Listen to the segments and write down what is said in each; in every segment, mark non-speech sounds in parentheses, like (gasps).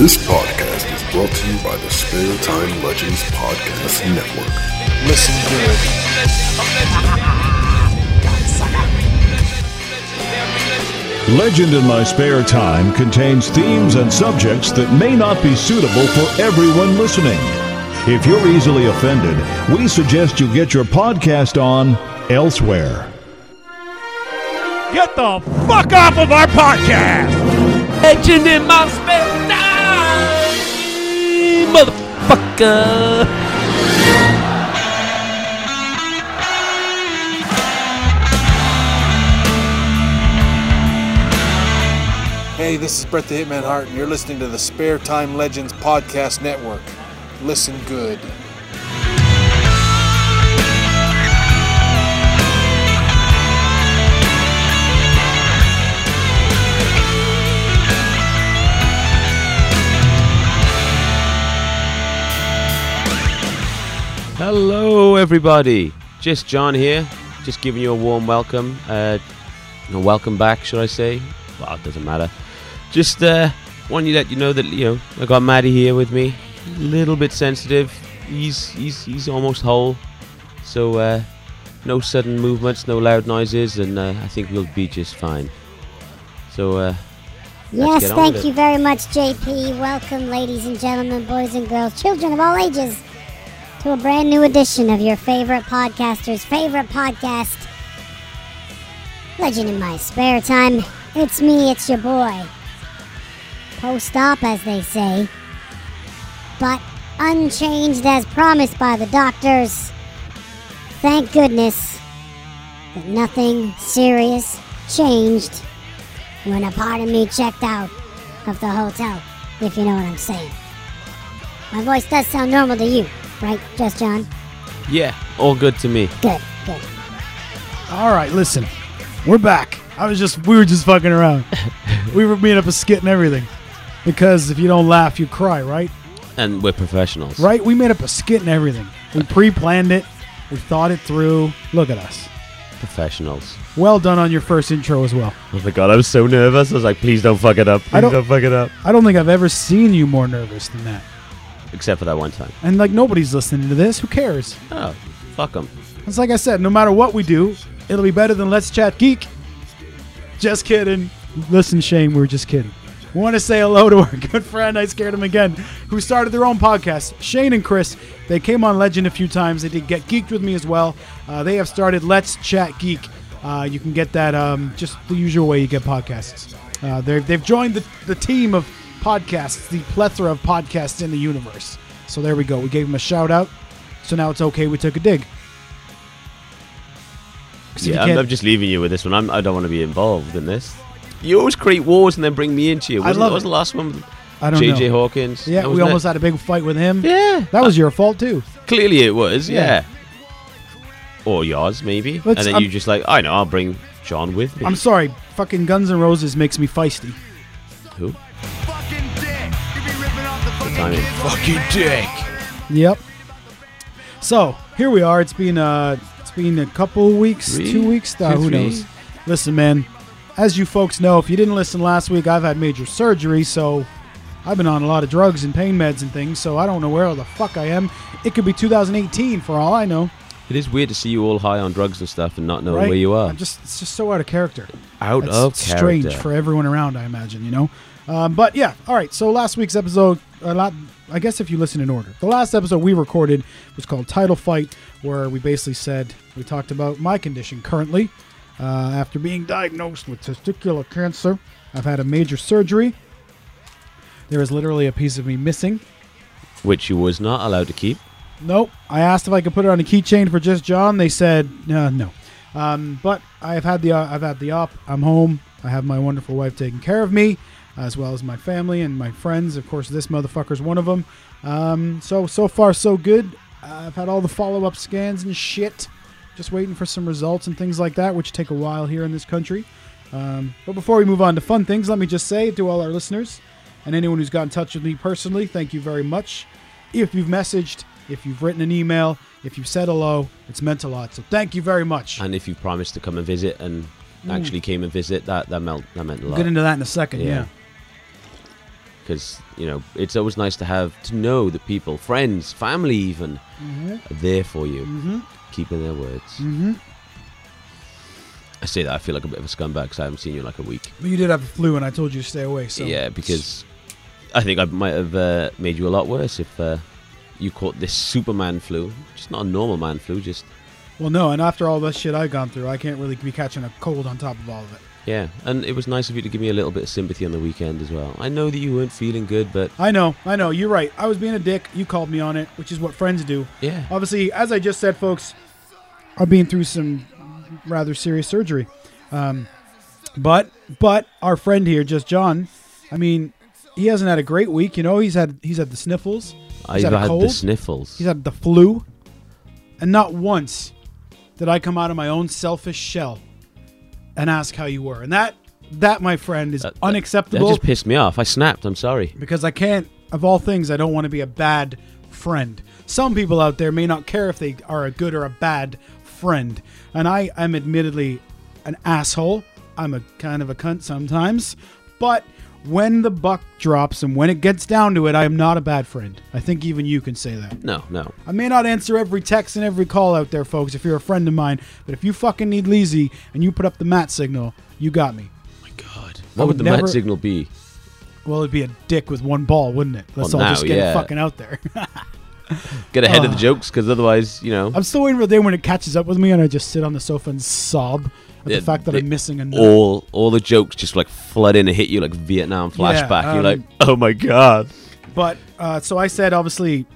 This podcast is brought to you by the Spare Time Legends Podcast Network. Listen good. Legend in My Spare Time contains themes and subjects that may not be suitable for everyone listening. If you're easily offended, we suggest you get your podcast on elsewhere. Get the fuck off of our podcast! Legend in my spare time, motherfucker. Hey, this is Brett the Hitman Hart, and you're listening to the Spare Time Legends Podcast Network. Listen good. Hello, everybody. Just John here. Just giving you a warm welcome. Uh, welcome back, should I say? Well, it doesn't matter. Just uh, want to let you know that you know I got Maddie here with me. A little bit sensitive. He's he's he's almost whole. So uh, no sudden movements, no loud noises, and uh, I think we'll be just fine. So uh, Yes, thank you very much, JP. Welcome, ladies and gentlemen, boys and girls, children of all ages, to a brand new edition of your favorite podcaster's favorite podcast, Legend in My Spare Time. It's me, it's your boy. Post op, as they say. But unchanged as promised by the doctors. Thank goodness that nothing serious changed when a part of me checked out of the hotel, if you know what I'm saying. My voice does sound normal to you, right, Just John? yeah, all good to me. Good, good. All right, listen. We're back. I was just, we were just fucking around. (laughs) we were made up a skit and everything. Because if you don't laugh, you cry, right? And we're professionals. Right? We made up a skit and everything. We pre planned it, we thought it through. Look at us. Professionals. Well done on your first intro as well. Oh my god, I was so nervous. I was like, please don't fuck it up. Please I don't- don't fuck it up. I don't think I've ever seen you more nervous than that. Except for that one time. And like nobody's listening to this. Who cares? Oh, fuck them. It's like I said, no matter what we do, it'll be better than Let's Chat Geek. Just kidding. Listen, Shane, we are just kidding. We want to say hello to our (laughs) good friend, I scared him again, who started their own podcast. Shane and Chris, they came on Legend a few times. They did Get Geeked with me as well. Uh, they have started Let's Chat Geek. Uh, you can get that um, just the usual way you get podcasts. Uh, they've, they've joined the, the team of podcasts, the plethora of podcasts in the universe. So there we go. We gave them a shout out. So now it's okay. We took a dig. Yeah, I'm, I'm just leaving you with this one. I'm, I don't want to be involved in this. You always create wars and then bring me into you. Wasn't, love that was the last one I don't JJ know. Hawkins? Yeah, we almost it? had a big fight with him. Yeah. That was your fault too. Clearly it was, Yeah. yeah. Or yours, maybe. Let's- and then I'm- you just like, I know, I'll bring John with me. I'm sorry. Fucking Guns N' Roses makes me feisty. Who? The fucking timing. Fucking dick. Yep. So here we are. It's been uh, it's been a couple weeks, Three? two weeks. Uh, Two, who three? knows? Listen, man. As you folks know, if you didn't listen last week, I've had major surgery, so I've been on a lot of drugs and pain meds and things. So I don't know where the fuck I am. It could be 2018 for all I know. It is weird to see you all high on drugs and stuff and not know right? where you are. I'm just it's just so out of character. Out That's of strange character. for everyone around, I imagine. You know, um, but yeah. All right. So last week's episode, a lot. I guess if you listen in order, the last episode we recorded was called Title Fight, where we basically said we talked about my condition currently. Uh, after being diagnosed with testicular cancer, I've had a major surgery. There is literally a piece of me missing. Which you was not allowed to keep. Nope. I asked if I could put it on a keychain for just John. They said uh, no. Um, but I've had the uh, I've had the op. I'm home. I have my wonderful wife taking care of me, as well as my family and my friends. Of course, this motherfucker's one of them. Um, so so far so good. I've had all the follow up scans and shit. Just waiting for some results and things like that, which take a while here in this country. Um, but before we move on to fun things, let me just say to all our listeners and anyone who's got in touch with me personally, thank you very much. If you've messaged, if you've written an email, if you've said hello, it's meant a lot. So thank you very much. And if you promised to come and visit and actually came and visit, that that meant that meant a We'll lot. get into that in a second. Yeah. Yeah. Because you know it's always nice to have to know the people, friends, family, even Mm-hmm. are there for you, keeping their words. Mm-hmm. I say that I feel like a bit of a scumbag because I haven't seen you in like a week. But you did have a flu, and I told you to stay away. So yeah, because I think I might have uh, made you a lot worse if uh, you caught this Superman flu, just not a normal man flu, just well, no. And after all this shit I've gone through, I can't really be catching a cold on top of all of it. Yeah. And it was nice of you to give me a little bit of sympathy on the weekend as well. I know that you weren't feeling good, but I know, I know. You're right. I was being a dick. You called me on it, which is what friends do. yeah, Obviously, as I just said, folks, I've been through some rather serious surgery. Um, but but our friend here, just John, I mean, he hasn't had a great week. You know, he's had he's had the sniffles, I've had had the sniffles. he's had the flu, and not once did I come out of my own selfish shell and ask how you were. And that that, my friend, is That- that- unacceptable That just pissed me off. I snapped. I'm sorry. because I can't, of all things, I don't want to be a bad friend. Some people out there may not care if they are a good or a bad friend. And I am admittedly an asshole. I'm a kind of a cunt sometimes. But when the buck drops and when it gets down to it, I am not a bad friend. I think even you can say that. No, no. I may not answer every text and every call out there, folks, if you're a friend of mine. But if you fucking need Leezy and you put up the mat signal, you got me. Oh my God. What would would the never- mat signal be? Well, it'd be a dick with one ball, wouldn't it? Let's Well, all now, just get yeah. it fucking out there. (laughs) Get ahead of the Ah. jokes, because otherwise, you know, I'm still waiting for the day when it catches up with me and I just sit on the sofa and sob at the fact that I'm missing a all all the jokes just like flood in and hit you like Vietnam flashback. You're um, like, oh my God. But uh, so I said, obviously,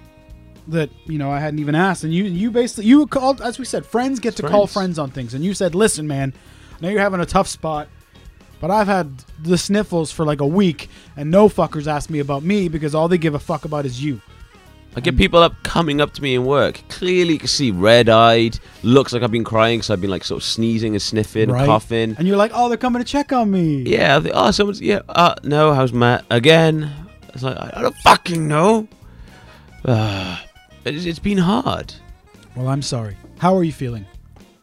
that you know I hadn't even asked, and you you basically you called as we said, friends get to call Friends. friends on things, and you said, listen, man, I know you're having a tough spot. But I've had the sniffles for like a week, and no fuckers ask me about me because all they give a fuck about is you. I get people up coming up to me in work. Clearly, you can see red eyed. Looks like I've been crying because I've been like sort of sneezing and sniffing, right? and coughing. And you're like, oh, they're coming to check on me. Yeah, oh, someone's yeah. Uh, no, how's Matt again? It's like I, I don't fucking know. (sighs) Uh, it's, it's been hard. Well, I'm sorry. How are you feeling?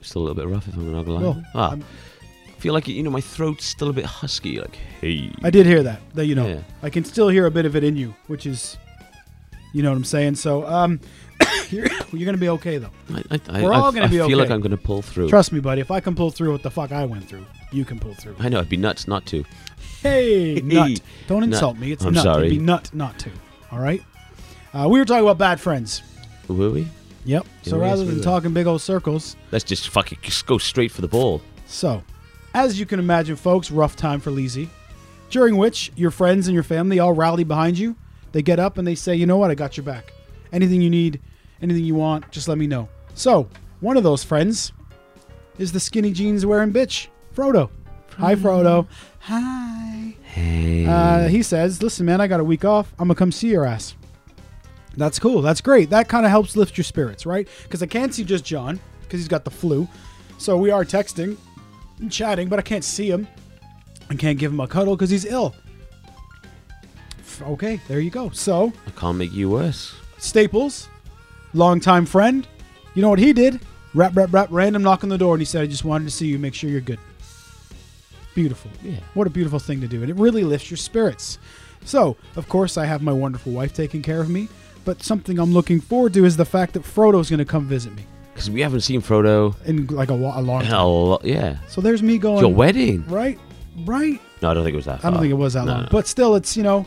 Still a little bit rough if I'm not gonna lie. Well, ah, I feel like you know my throat's still a bit husky. Like hey, I did hear that. That you know, Yeah. I can still hear a bit of it in you, which is, you know what I'm saying. So, um, (coughs) you're (coughs) you're gonna be okay though. I, I, We're I- all gonna be okay. I feel like I'm gonna pull through. Trust me, buddy. If I can pull through what the fuck I went through, you can pull through. I know it'd be nuts not to. Hey, (laughs) nut! Don't insult me. It's I'm nut. sorry. It'd be nut not to. All right. Uh, we were talking about bad friends. Were we? Yep. So rather we than were. talking big old circles, Let's just fucking just go straight for the ball. So, as you can imagine, folks, rough time for Leezy, during which your friends and your family all rally behind you. They get up and they say, you know what, I got your back. Anything you need, anything you want, just let me know. So, one of those friends is the skinny jeans wearing bitch, Frodo. Hi, Frodo. Hi. Hey. Uh, he says, listen, man, I got a week off. I'm going to come see your ass. That's cool. That's great. That kind of helps lift your spirits, right? Because I can't see just John because he's got the flu. So we are texting and chatting, but I can't see him. I can't give him a cuddle because he's ill. Okay, there you go. So, I can't make you worse. Staples, longtime friend, you know what he did? Rap, rap, rap, random knock on the door, and he said, I just wanted to see you, make sure you're good. Beautiful. Yeah. What a beautiful thing to do. And it really lifts your spirits. So, of course, I have my wonderful wife taking care of me. But something I'm looking forward to is the fact that Frodo's going to come visit me Because we haven't seen Frodo in like a, a long in a time. lot. Yeah. So there's me going. Your wedding? Right, right. No, I don't think it was that. I don't think it was that No, long. no. But still, it's, you know,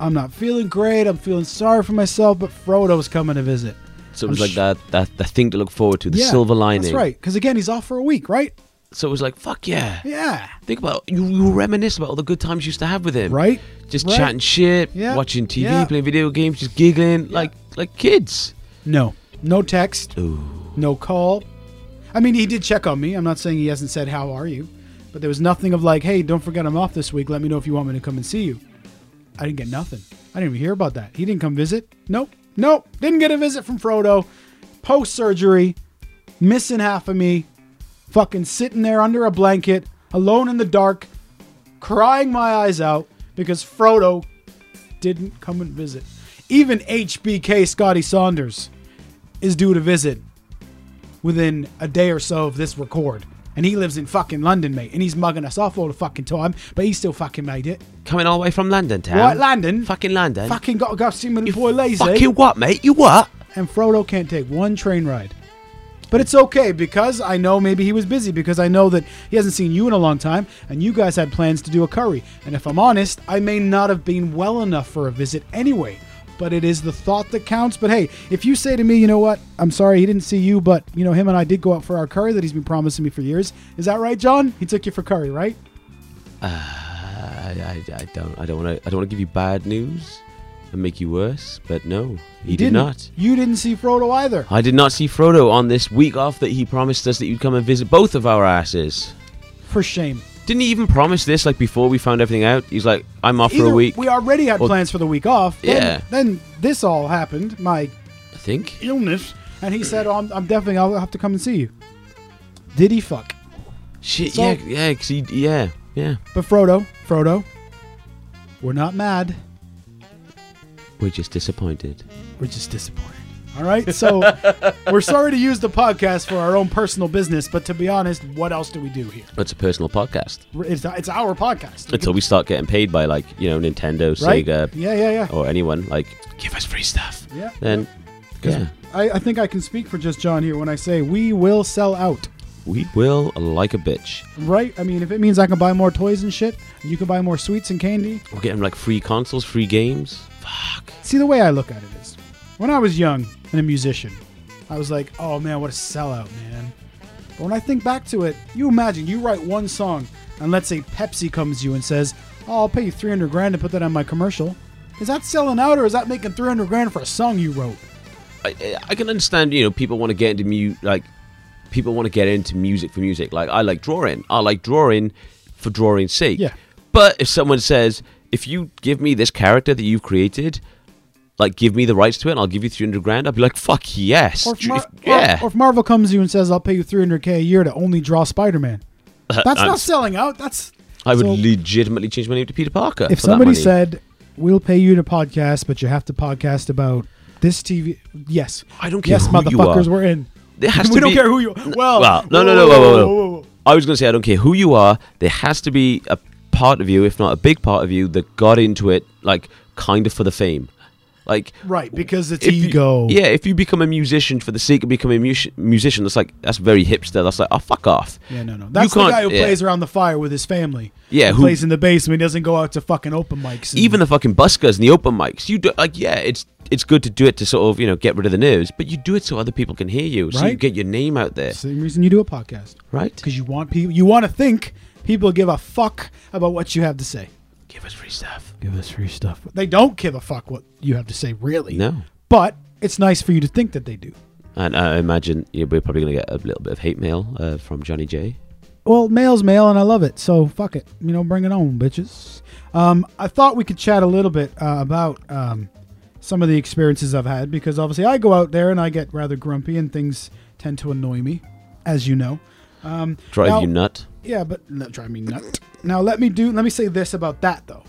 I'm not feeling great. I'm feeling sorry for myself, but Frodo's coming to visit. so it was I'm like sh- that, that, the thing to look forward to, the Yeah, silver lining. That's right. Because again, he's off for a week, right? So it was like, fuck yeah. Yeah. Think about you. You reminisce about all the good times you used to have with him. Right? Just Right. chatting shit, Yeah. watching TV, Yeah. playing video games, just giggling like like kids. No. No text. Ooh. No call. I mean, he did check on me. I'm not saying he hasn't said, How are you? But there was nothing of like, Hey, don't forget I'm off this week. Let me know if you want me to come and see you. I didn't get nothing. I didn't even hear about that. He didn't come visit. Nope. Nope. Didn't get a visit from Frodo. Post surgery. Missing half of me. Fucking sitting there under a blanket, alone in the dark, crying my eyes out because Frodo didn't come and visit. Even HBK Scotty Saunders is due to visit within a day or so of this record. And he lives in fucking London, mate. And he's mugging us off all the fucking time, but he still fucking made it. Coming all the way from London town. Right, London. Fucking London. Fucking got to go see my boy Lazy. Fucking what, mate? You what? and Frodo can't take one train ride. But it's okay because I know maybe he was busy because I know that he hasn't seen you in a long time and you guys had plans to do a curry. And if I'm honest, I may not have been well enough for a visit anyway. But it is the thought that counts. But hey, if you say to me, you know what, I'm sorry he didn't see you, but you know him and I did go out for our curry that he's been promising me for years. Is that right, John? He took you for curry, right? Uh, I, I, I don't. I don't want to. I don't want to give you bad news and make you worse. But no, he did didn't. not. You didn't see Frodo either. I did not see Frodo on this week off that he promised us that you'd come and visit both of our asses. For shame. Didn't he even promise this like before we found everything out? He's like, I'm off for a week. we already had Well, plans for the week off. Then, yeah. Then this all happened. My I think. illness, and he said, "Oh, I'm, I'm definitely I'll have to come and see you." Did he fuck? Shit. So- yeah. Yeah. 'cause he, yeah. Yeah. But Frodo, Frodo, we're not mad. We're just disappointed. We're just disappointed. All right, so (laughs) we're sorry to use the podcast for our own personal business, but to be honest, what else do we do here? It's a personal podcast It's, it's our podcast, until we start getting paid by like you know Nintendo, right? Sega, Yeah, yeah, yeah. or anyone. Like, give us free stuff. Yeah. Then, yeah, I, I think I can speak for just John here when I say we will sell out. we will like a bitch. Right? I mean, if it means I can buy more toys and shit, you can buy more sweets and candy. We're getting like free consoles, free games. Fuck. See, the way I look at it is, when I was young and a musician, I was like, oh man, what a sellout, man. But when I think back to it, you imagine you write one song, and let's say Pepsi comes to you and says, oh, I'll pay you 300 grand to put that on my commercial. Is that selling out, or is that making 300 grand for a song you wrote? I, I can understand, you know, people want to get into mu like people want to get into music for music. Like I like drawing. I like drawing for drawing's sake. Yeah. But if someone says, if you give me this character that you've created, like give me the rights to it and I'll give you 300 grand, I'd be like, fuck yes. Or if, Mar- yeah. or, or if Marvel comes to you and says, I'll pay you 300k a year to only draw Spider Man. (laughs) Uh, that's I'm- not selling out. That's I would so- legitimately change my name to Peter Parker. if somebody said, we'll pay you to podcast, but you have to podcast about this TV. Yes. I don't care Yes, who you motherfuckers, we're in. There has (laughs) we don't be- care who you Well, well, no, no, no, whoa, whoa, whoa. I was going to say, I don't care who you are. There has to be a part of you, if not a big part of you, that got into it, like, kind of for the fame. Like, Right, because it's if you- ego. yeah, if you become a musician for the sake of becoming a mus- musician, that's like, that's very hipster. That's like, oh, fuck off. Yeah, no, no. That's the can't- guy who yeah. plays around the fire with his family. Yeah, who plays in the basement. He doesn't go out to fucking open mics. and- Even the fucking buskers and the open mics, you do, like, yeah, it's it's good to do it to sort of, you know, get rid of the nerves, but you do it so other people can hear you, so you get your name out there, same reason you do a podcast right? because you want people. You want to think people give a fuck about what you have to say. Give us free stuff. Give us free stuff. They don't give a fuck what you have to say, really. No. But it's nice for you to think that they do. And I imagine yeah, we're probably going to get a little bit of hate mail uh, from Johnny J. Well, mail's mail, and I love it. So fuck it. You know, bring it on, bitches. Um, I thought we could chat a little bit uh, about um, some of the experiences I've had because obviously I go out there and I get rather grumpy and things tend to annoy me, as you know. Um, Drive now- you nut. Yeah, but no, drive me nut. Now let me do. Let me say this about that though.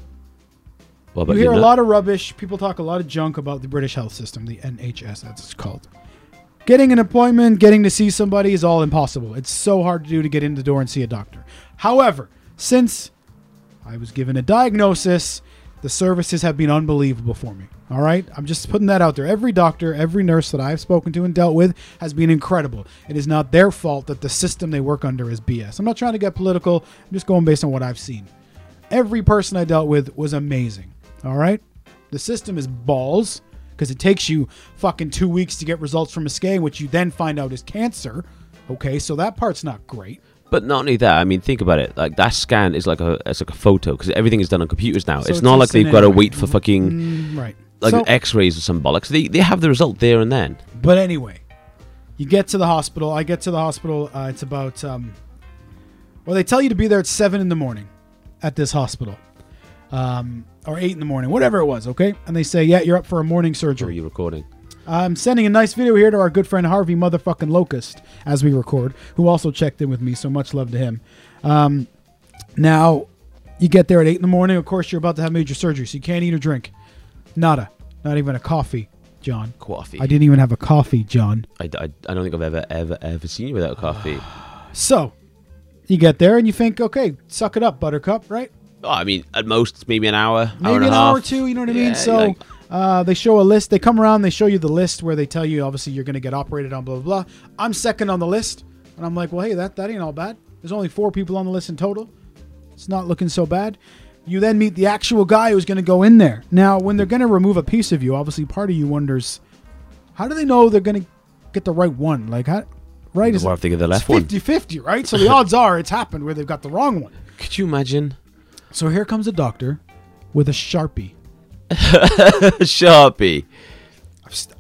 What about You hear a lot of rubbish. People talk a lot of junk about the British health system, the NHS, as it's called. Getting an appointment, getting to see somebody is all impossible. It's so hard to do to get in the door and see a doctor. However, since I was given a diagnosis, the services have been unbelievable for me. All right? I'm just putting that out there. Every doctor, every nurse that I've spoken to and dealt with has been incredible. It is not their fault that the system they work under is BS. I'm not trying to get political, I'm just going based on what I've seen. Every person I dealt with was amazing. All right? The system is balls because it takes you fucking two weeks to get results from a scan, which you then find out is cancer. Okay, so that part's not great. But not only that, I mean, think about it. Like that scan is like a it's like a photo because everything is done on computers now. So it's it's not like they've got to wait for fucking Mm, right. like So- X-rays or some bollocks. They they have the result there and then. But anyway, you get to the hospital. I get to the hospital. Uh, it's about um, well, they tell you to be there at seven in the morning at this hospital, um, or eight in the morning, whatever it was. Okay, and they say, yeah, you're up for a morning Or are you recording? I'm sending a nice video here to our good friend Harvey motherfucking Locust as we record, who also checked in with me. So much love to him. Um, now, you get there at eight in the morning. Of course, you're about to have major surgery, so you can't eat or drink. Nada. Not even a coffee, John. Coffee. I didn't even have a coffee, John. I, I, I don't think I've ever ever ever seen you without a coffee. (sighs) So, You get there and you think, okay, suck it up, Buttercup, right? Oh, I mean, at most maybe an hour, hour Maybe and an hour or two. You know what I Yeah, mean? So like- uh, they show a list. They come around. They show you the list where they tell you obviously you're going to get operated on. Blah blah blah. I'm second on the list, and I'm like, well, hey, that that ain't all bad. There's only four people on the list in total. It's not looking so bad. You then meet the actual guy who's going to go in there. Now, when they're going to remove a piece of you, obviously part of you wonders, how do they know they're going to get the right one? Like, how, right? What if they get the left one? 50 50, right? So the (laughs) odds are it's happened where they've got the wrong one. Could you imagine? So here comes a doctor with a Sharpie. (laughs) Sharpie.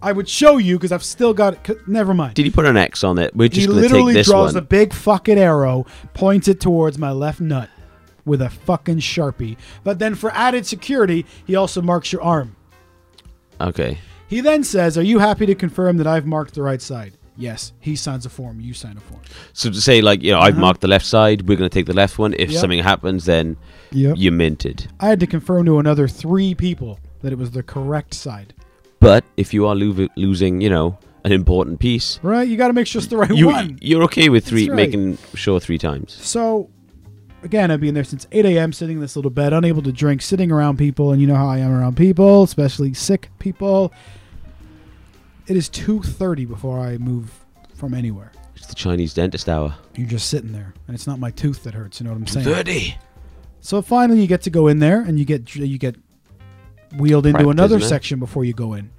I would show you because I've still got it. c- Never mind. Did he put an X on it? We're just he going to take literally this draws one. a big fucking arrow, points it towards my left nut with a fucking sharpie. But then for added security, he also marks your arm. okay. He then says, "Are you happy to confirm that I've marked the right side?" Yes. He signs a form. You sign a form. So to say, like, you know, I've marked the left side, we're going to take the left one. If Uh-huh. Yep. something happens, then Yep. you minted. I had to confirm to another three people that it was the correct side. But if you are lo- losing, you know, an important piece, Right? You got to make sure it's the right you, one. you're okay with three right. making sure three times. So, again, I've been there since 8 a.m., sitting in this little bed, unable to drink, sitting around people, and you know how I am around people, especially sick people. It is 2.30 before I move from anywhere. It's the Chinese dentist hour. You're just sitting there, and it's not my tooth that hurts, you know what I'm saying? Thirty. So finally, you get to go in there, and you get you get wheeled into Prepped, another section before you go in.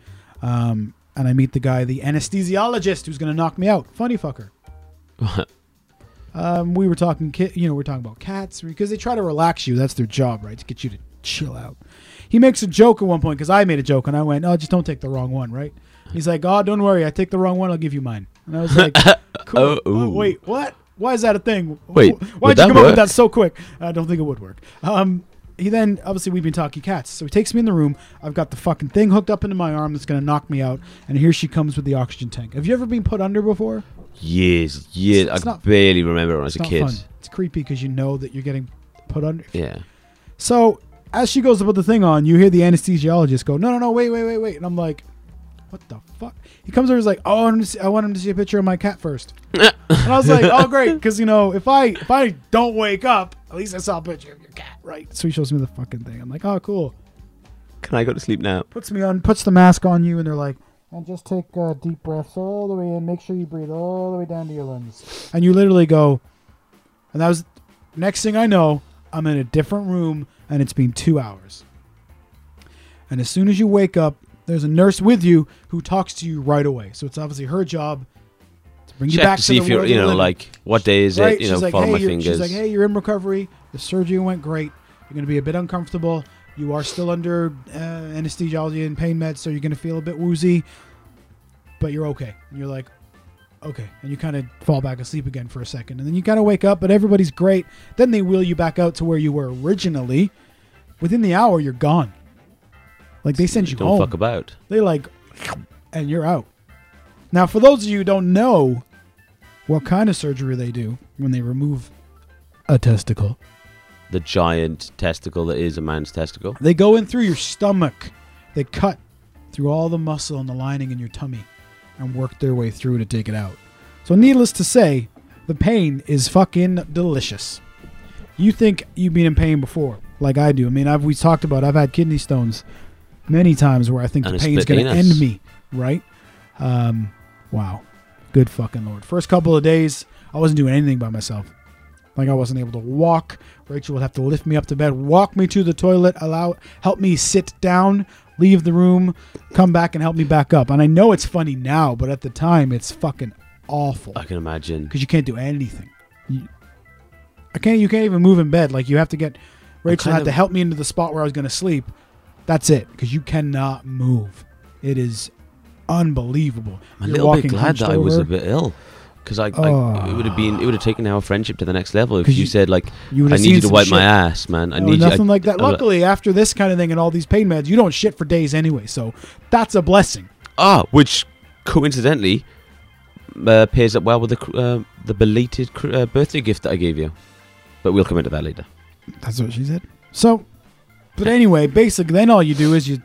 Um, and I meet the guy, the anesthesiologist, who's going to knock me out. Funny fucker. Um, we were talking, ki- you know, we're talking about cats because they try to relax you. That's their job, right? To get you to chill out. He makes a joke at one point because I made a joke and I went, "Oh, just don't take the wrong one, right?" He's like, "Oh, don't worry, I take the wrong one, I'll give you mine." And I was like, (laughs) "Cool." Oh, Oh, wait, what? Why is that a thing? Wait, Why'd you that come up with that so quick? I don't think it would work. Um, he then obviously we've been talking cats, so he takes me in the room. I've got the fucking thing hooked up into my arm that's gonna knock me out, and here she comes with the oxygen tank. Have you ever been put under before? Years, years. It's I not- barely remember when I was a kid. fun. It's creepy because you know that you're getting put under. Yeah. So as she goes to put the thing on, you hear the anesthesiologist go, "No, no, no, wait, wait, wait, wait," and I'm like, "What the fuck?" He comes over, he's like, "Oh, I want him to see, I want him to see a picture of my cat first. and I was like, "Oh, great," (laughs) because you know, if I if I don't wake up, at least I saw a picture of your cat, right? So he shows me the fucking thing. I'm like, "Oh, cool." Can I go to sleep now? Puts me on, puts the mask on you, and they're like, "And just take uh, deep breaths all the way in. Make sure you breathe all the way down to your lungs." And you literally go, and that was next thing I know, I'm in a different room, and it's been two hours. And as soon as you wake up, there's a nurse with you who talks to you right away. So it's obviously her job to bring you Check back to to, see the if you're, you know, living. like what day is right? it? You she's know, like, follow hey, my fingers. she's like, hey, you're in recovery. The surgery went great. You're going to be a bit uncomfortable. You are still under uh, anesthesiology and pain meds, so you're going to feel a bit woozy, but you're okay. And you're like, okay. And you kind of fall back asleep again for a second. And then you kind of wake up, but everybody's great. Then they wheel you back out to where you were originally. Within the hour, you're gone. Like they send you Don't home. fuck about. They like, and you're out. Now, for those of you who don't know what kind of surgery they do when they remove a testicle, The giant testicle that is a man's testicle. they go in through your stomach. They cut through all the muscle and the lining in your tummy and work their way through to take it out. So, needless to say, the pain is fucking delicious. You think you've been in pain before, like I do. I mean, I've we talked about. I've had kidney stones many times where I think the pain's going to end me. Right? Um, wow, good fucking lord. First couple of days, I wasn't doing anything by myself. Like I wasn't able to walk. Rachel would have to lift me up to bed, walk me to the toilet, allow help me sit down, leave the room, come back and help me back up. And I know it's funny now, but at the time it's fucking awful I can imagine. because you can't do anything. You, I can't. You can't even move in bed. Like you have to get. Rachel had to help me into the spot where I was going to sleep. That's it because you cannot move. It is unbelievable. I'm a You're little bit glad that I was a bit ill. Because I, Oh. I, it would have been, it would have taken our friendship to the next level if you, you- said like, You I need you to wipe my ass, man. I No, need nothing you. I- like that. Luckily, after this kind of thing and all these pain meds, you don't shit for days anyway. So that's a blessing. Ah, which coincidentally uh, pairs up well with the uh, the belated uh, birthday gift that I gave you. But we'll come into that later. That's what she said. So, but anyway, basically, then all you do is you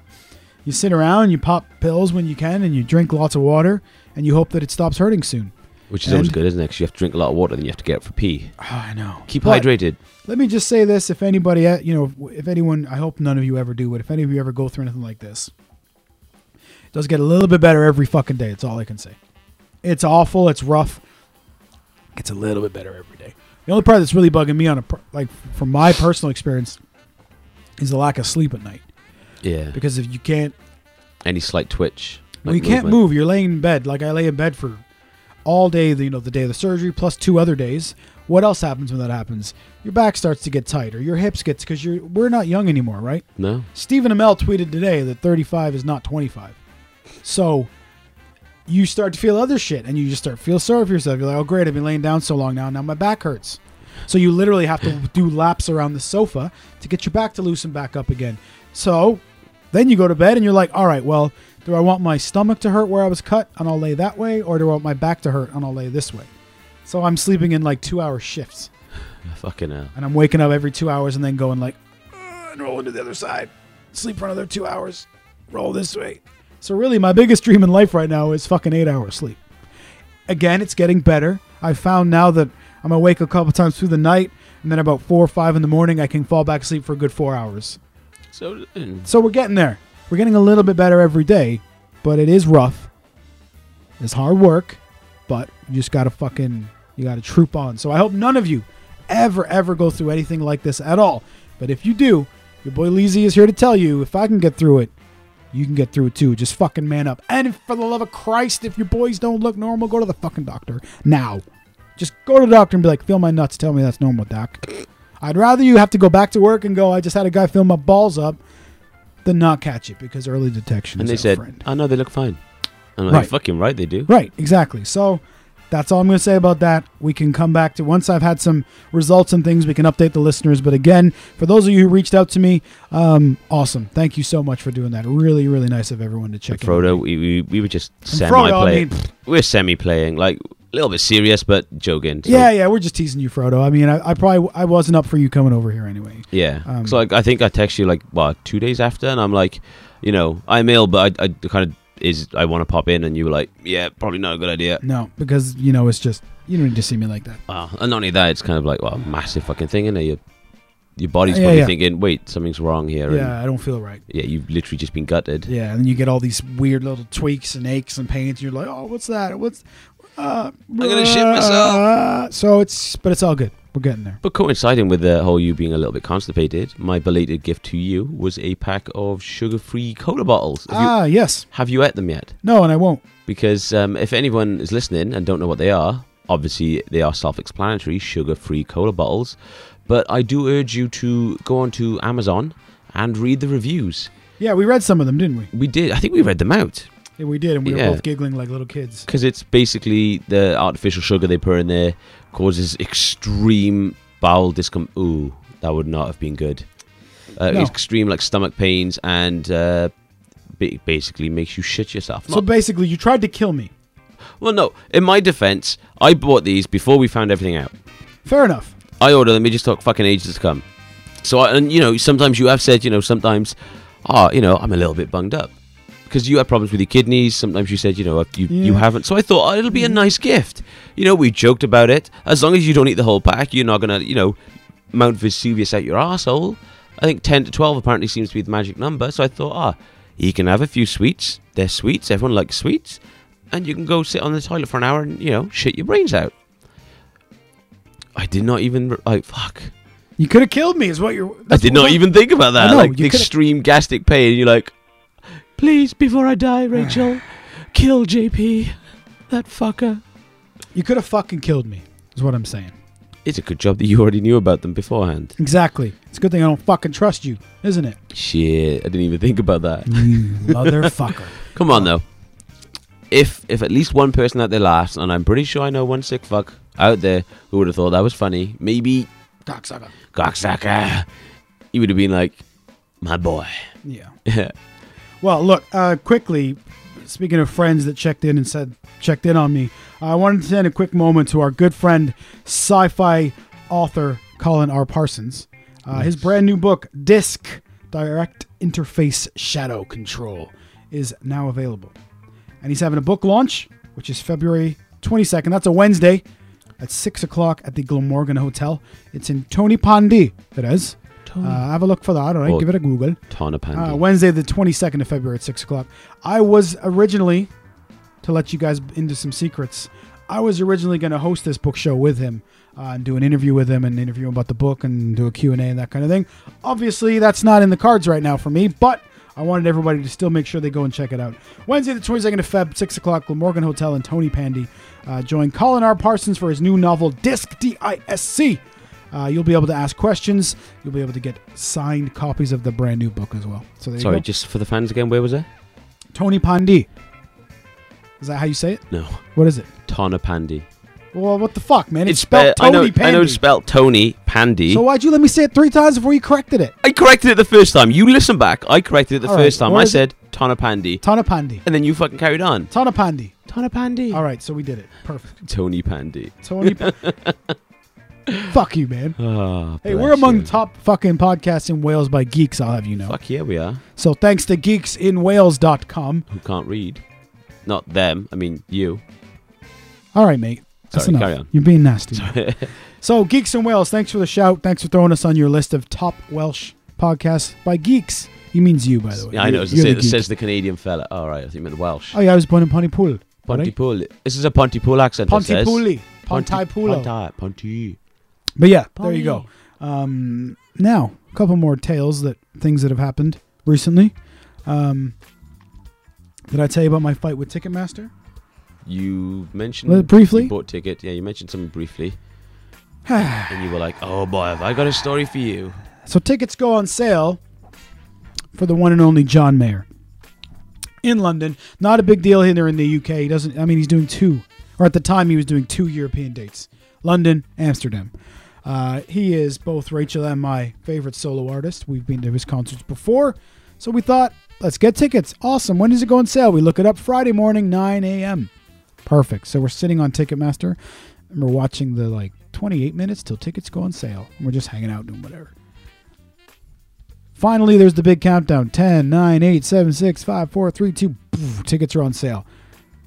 you sit around, you pop pills when you can, and you drink lots of water, and you hope that it stops hurting soon. Which is always good, isn't it? Because you have to drink a lot of water, then you have to get up for pee. Oh, I know. Keep But hydrated. Let me just say this: if anybody, uh, you know, if anyone, I hope none of you ever do, but if any of you ever go through anything like this, it does get a little bit better every fucking day. It's all I can say. It's awful. It's rough. It's a little bit better every day. The only part that's really bugging me on a like from my personal experience is the lack of sleep at night Yeah. because if you can't Any slight twitch. well, like you can't move. You're laying in bed. Like I lay in bed for all day. The, you know, the day of the surgery plus two other days. What else happens when that happens? Your back starts to get tight, or your hips gets because you're we're not young anymore, right? No. Stephen Amell tweeted today that 35 is not 25. So you start to feel other shit, and you just start to feel sorry for yourself. You're like, oh great, I've been laying down so long now. Now my back hurts. So you literally have to do laps around the sofa to get your back to loosen back up again. So then you go to bed and you're like, all right, well, do I want my stomach to hurt where I was cut and I'll lay that way, or do I want my back to hurt and I'll lay this way? So I'm sleeping in like two hour shifts, (laughs) Fucking hell. and I'm waking up every two hours and then going like, and rolling to the other side, sleep for another two hours, roll this way. So really, my biggest dream in life right now is fucking eight hours sleep. Again, it's getting better. I found now that I'm awake a couple times through the night, and then about four or five in the morning, I can fall back asleep for a good four hours. So, So we're getting there. We're getting a little bit better every day, but it is rough. It's hard work, but you just gotta fucking you gotta troop on. So I hope none of you ever ever go through anything like this at all. But if you do, your boy Leezy is here to tell you if I can get through it, you can get through it too. Just fucking man up. And for the love of Christ, if your boys don't look normal, go to the fucking doctor now. Just go to the doctor and be like, feel my nuts. Tell me that's normal, doc. I'd rather you have to go back to work and go, I just had a guy fill my balls up than not catch it because early detection and is they said, friend. Oh, "I know they look fine." I'm like, Right. "Fucking right, they do." Right, exactly. So that's all I'm going to say about that. We can come back to once I've had some results and things, we can update the listeners. But again, for those of you who reached out to me, um, awesome. Thank you so much for doing that. Really, really nice of everyone to check in. Frodo, we, we, we were just semi Frodo, I playing. mean, we're semi playing, like a little bit serious, but joking. So, yeah, yeah, we're just teasing you, Frodo. I mean, I, I probably I wasn't up for you coming over here anyway. yeah. Um, so like, I think I text you like what two days after, and I'm like, you know, I'm ill, but I, I kind of is I want to pop in, and you were like, yeah, probably not a good idea. No, because you know it's just you don't need to see me like that. Uh, and not only that, it's kind of like well, a massive fucking thing, and your your body's Yeah, probably yeah. thinking, wait, something's wrong here. and- Yeah, I don't feel right. yeah, you've literally just been gutted. Yeah, and then you get all these weird little tweaks and aches and pains. And you're like, oh, what's that? What's uh, I'm gonna shit myself. So it's, but it's all good. We're getting there. But coinciding with the whole you being a little bit constipated, my belated gift to you was a pack of sugar-free cola bottles. Have, you, Ah, yes. have you ate them yet? No, and I won't. Because um, if anyone is listening and don't know what they are, obviously they are self-explanatory, sugar-free cola bottles. But I do urge you to go onto Amazon and read the reviews. Yeah, we read some of them, didn't we? We did. I think we read them out. Yeah, we did, and we Yeah. were both giggling like little kids. because it's basically the artificial sugar they put in there causes extreme bowel discomfort. Ooh, that would not have been good. Uh, No. Extreme like stomach pains and uh, basically makes you shit yourself. So Not- basically, you tried to kill me. well, no. In my defense, I bought these before we found everything out. Fair enough. I ordered them. It just took fucking ages to come. So, I, and you know, sometimes you have said, you know, sometimes, ah, you know, I'm a little bit bunged up because you had problems with your kidneys. Sometimes you said, you know, you you haven't. So I thought oh, it'll be a nice gift. You know, we joked about it. As long as you don't eat the whole pack, you're not gonna, you know, Mount Vesuvius out your asshole. I think ten to twelve apparently seems to be the magic number. So I thought, ah, you can have a few sweets. They're sweets. Everyone likes sweets, and you can go sit on the toilet for an hour and you know shit your brains out. I did not even like fuck. You could have killed me, is what you're. I did not even think about that. Know, like extreme gastric pain. You're like, please, before I die, Rachel, (sighs) kill JP, that fucker. You could have fucking killed me, is what I'm saying. It's a good job that you already knew about them beforehand. Exactly. It's a good thing I don't fucking trust you, isn't it? Shit, I didn't even think about that. You (laughs) motherfucker. Come on, though. If if at least one person out there laughs, and I'm pretty sure I know one sick fuck out there who would have thought that was funny, maybe Cocksucker. cocksucker, he would have been like, my boy. Yeah. Yeah. (laughs) (laughs) Well, look, uh, quickly, speaking of friends that checked in and said, checked in on me, I wanted to send a quick moment to our good friend, sci fi author Colin R. Parsons. Uh, His brand new book, Disc Direct Interface Shadow Control, is now available. And he's having a book launch, which is February 22nd. That's a Wednesday at 6 o'clock at the Glamorgan Hotel. It's in Tony Pandi. It is. Uh, have a look for that. All right, give it a Google. Ton of pandy. Uh, Wednesday, the 22nd of February at 6 o'clock. I was originally, to let you guys into some secrets, I was originally going to host this book show with him uh, and do an interview with him and interview him about the book and do a Q&A and that kind of thing. Obviously, that's not in the cards right now for me, but I wanted everybody to still make sure they go and check it out. Wednesday, the 22nd of Feb, 6 o'clock, Glamorgan Hotel and Tony Pandy. Uh, join Colin R. Parsons for his new novel, Disc, D-I-S-C. Uh, you'll be able to ask questions. You'll be able to get signed copies of the brand new book as well. So Sorry, just for the fans again, where was it? Tony Pandi. Is that how you say it? No. What is it? Of pandy. Well, what the fuck, man? It's, It's spelled spe- I know, Tony Pandy. I know it's spelled Tony Pandy. so why'd you let me say it three times before you corrected it? I corrected it the first time. You listen back. I corrected it the All right, first time. what I said of pandy. Tana Pandi. And then you fucking carried on. Tana Pandi. Ton of pandy. All right, so we did it. Perfect. Tony Pandy. Tony. Pa- (laughs) fuck you, man. Oh, Hey, we're among the top fucking podcasts in Wales by geeks. I'll have you know. Fuck yeah, we are. So thanks to geeksinwales.com. Who can't read? Not them. I mean, you. All right, mate. That's Sorry, enough. carry on. You're being nasty. (laughs) So, Geeks in Wales, thanks for the shout. Thanks for throwing us on your list of top Welsh podcasts by geeks. He means you, by the way. yeah, I know. It the says, it geek. says the Canadian fella. All right, I think you meant the Welsh. Oh, yeah, I was born in Pontypool. Pontypool. This is a Pontypool accent. it says. Pontypool. Ponty- Pontypool. Ponty- Ponty. But yeah, there you go. Um, now, a couple more tales that things that have happened recently. Um, did I tell you about my fight with Ticketmaster? You mentioned Well, briefly? You bought ticket. Yeah, you mentioned something briefly, (sighs) and you were like, "Oh boy, have I got a story for you." So tickets go on sale for the one and only John Mayer in London. Not a big deal here in the UK. He doesn't. I mean, he's doing two, or at the time he was doing two European dates: London, Amsterdam. Uh, he is both Rachel and my favorite solo artist. We've been to his concerts before, so we thought, let's get tickets. Awesome. When does it go on sale? We look it up Friday morning, 9 a.m. Perfect. So we're sitting on Ticketmaster and we're watching the like 28 minutes till tickets go on sale. And we're just hanging out doing whatever. Finally, there's the big countdown 10, 9, 8, 7, 6, 5, 4, 3, 2. Poof, tickets are on sale.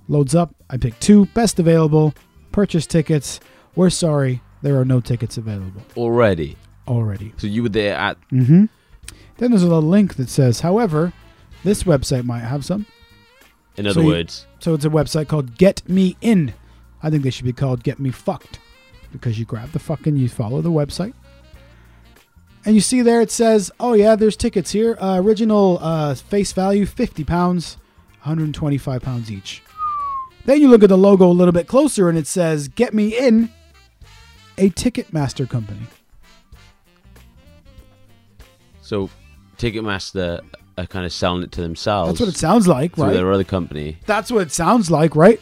Loads up. I pick two. Best available. Purchase tickets. We're sorry. There are no tickets available Already. already. So you were there at. Mm-hmm. Then there's a little link that says, however, this website might have some. In other So you- words, So it's a website called Get Me In. I think they should be called Get Me Fucked because you grab the fucking, you follow the website. And you see there it says, oh yeah, there's tickets here. Uh, original uh, face value, 50 pounds, 125 pounds each. Then you look at the logo a little bit closer and it says, Get Me In, a Ticketmaster company. so Ticketmaster uh, are kind of selling it to themselves. That's what it sounds like, right? their other company. That's what it sounds like, right?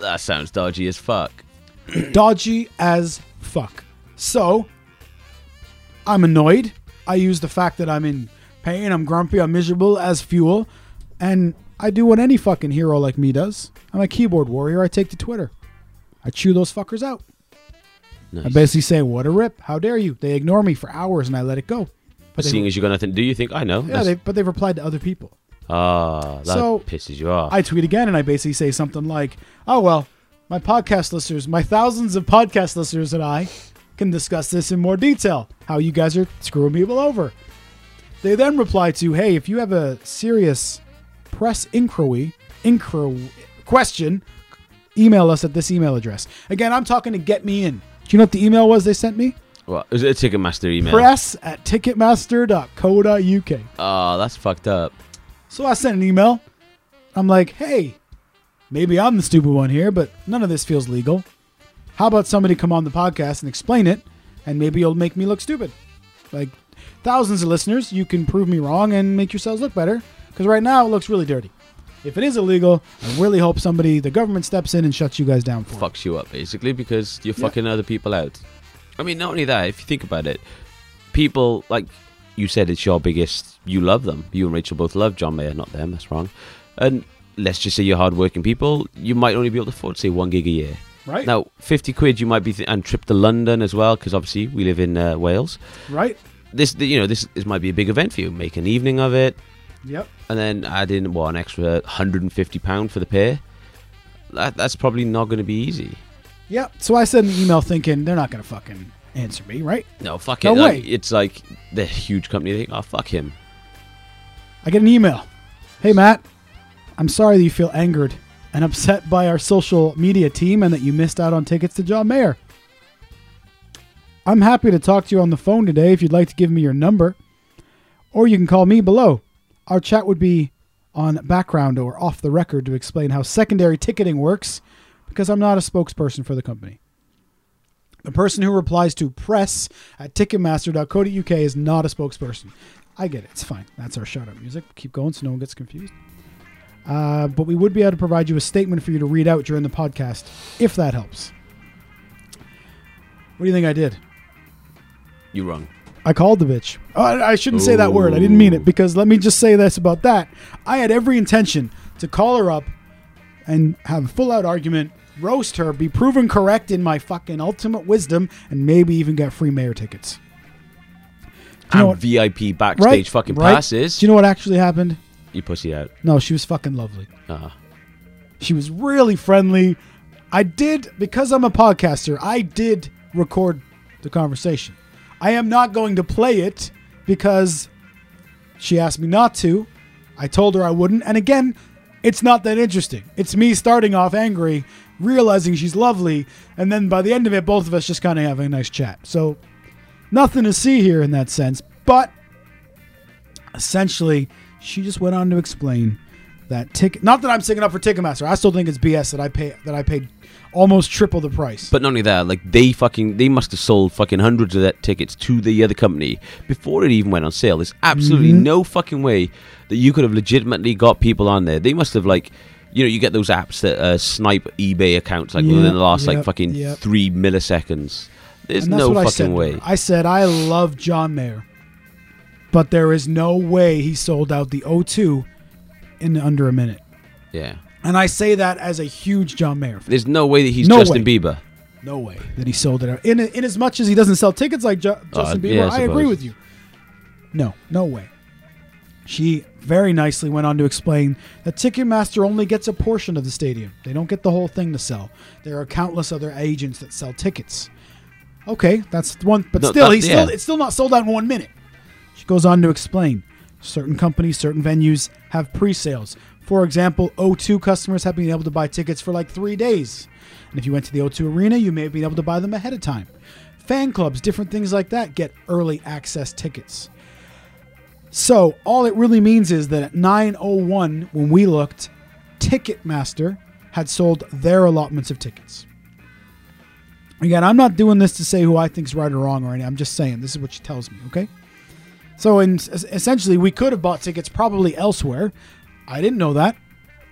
That sounds dodgy as fuck. (clears throat) dodgy as fuck. So, I'm annoyed. I use the fact that I'm in pain, I'm grumpy, I'm miserable as fuel, and I do what any fucking hero like me does. I'm a keyboard warrior. I take to Twitter. I chew those fuckers out. I Nice. basically say, "What a rip! How dare you?" They ignore me for hours, and I let it go. But they- seeing as you're gonna do you think I know? Yeah, they, but they've replied to other people. Ah, that So, pisses you off. I tweet again and I basically say something like, "Oh well, my podcast listeners, my thousands of podcast listeners and I can discuss this in more detail. How you guys are screwing people over." They then reply to, "Hey, if you have a serious press inquiry, inquiry question, email us at this email address." Again, I'm talking to get me in. Do you know what the email was they sent me? is it a Ticketmaster email? Press at ticketmaster.co.uk. Oh, that's fucked up. So I sent an email. I'm like, hey, maybe I'm the stupid one here, but none of this feels legal. How about somebody come on the podcast and explain it, and maybe you'll make me look stupid? Like thousands of listeners, you can prove me wrong and make yourselves look better. Because right now it looks really dirty. If it is illegal, I really hope somebody, the government steps in and shuts you guys down for it. Fucks you up basically because you're Yeah. fucking other people out. I mean, not only that. If you think about it, people like you said, it's your biggest. You love them. You and Rachel both love John Mayer, not them. That's wrong. And let's just say you're hardworking people. You might only be able to afford say one gig a year. Right? Now, fifty quid, you might be th- and trip to London as well because obviously we live in uh, Wales. right? This, you know, this, this might be a big event for you. Make an evening of it. Yep. and then add in what an extra 150 pound for the pair that, that's probably not going to be easy. Yep. So I sent an email thinking they're not gonna fucking answer me, right? No, fuck No it. Like, way. it's like the huge company. They think, oh, fuck him. I get an email. Hey Matt, I'm sorry that you feel angered and upset by our social media team and that you missed out on tickets to John Mayer. I'm happy to talk to you on the phone today if you'd like to give me your number. Or you can call me below. Our chat would be on background or off the record to explain how secondary ticketing works because I'm not a spokesperson for the company. The person who replies to press at ticketmaster.co.uk is not a spokesperson. I get it. It's fine. That's our shout out music. Keep going so no one gets confused. Uh, but we would be able to provide you a statement for you to read out during the podcast, if that helps. What do you think I did? You're wrong. I called the bitch. Oh, I I shouldn't say that word. I didn't mean it because let me just say this about that. I had every intention to call her up and have a full out argument, roast her, be proven correct in my fucking ultimate wisdom, and maybe even get free Mayer tickets. Do you know and what- VIP backstage Right? fucking right? passes. Do you know what actually happened? you pussy out. No, she was fucking lovely. Uh, She was really friendly. I did because I'm a podcaster. I did record the conversation. I am not going to play it because she asked me not to. I told her I wouldn't. And again, it's not that interesting. It's me starting off angry, realizing she's lovely, and then by the end of it, both of us just kind of having a nice chat. So, nothing to see here in that sense. But essentially, she just went on to explain that ticket. Not that I'm sticking up for Ticketmaster. I still think it's BS that I pay that I paid almost triple the price. but not only that, like they fucking they must have sold fucking hundreds of that tickets to the other company before it even went on sale. There's absolutely Mm-hmm. no fucking way that you could have legitimately got people on there. They must have like. You know, you get those apps that uh, snipe eBay accounts like within the last like fucking yep. three milliseconds. There's no what I fucking said way. I said I love John Mayer, but there is no way he sold out the O2 in under a minute. yeah, And I say that as a huge John Mayer fan. there's no way that he's No Justin way. Bieber. No way that he sold it out. In, in as much as he doesn't sell tickets like Ju- Justin Bieber, Uh, yeah, I I, agree with you. No, no way. She very nicely went on to explain that Ticketmaster only gets a portion of the stadium. They don't get the whole thing to sell. There are countless other agents that sell tickets. Okay, that's one, but No, still, that- he's still it's still not sold out in one minute. She goes on to explain certain companies, certain venues have pre-sales. For example, O2 customers have been able to buy tickets for like three days. And if you went to the O2 Arena, you may have been able to buy them ahead of time. Fan clubs, different things like that, get early access tickets. So all it really means is that at 9:01, when we looked, Ticketmaster had sold their allotments of tickets. Again, I'm not doing this to say who I think's right or wrong or anything. I'm just saying this is what she tells me. Okay. So in essentially, we could have bought tickets probably elsewhere. I didn't know that.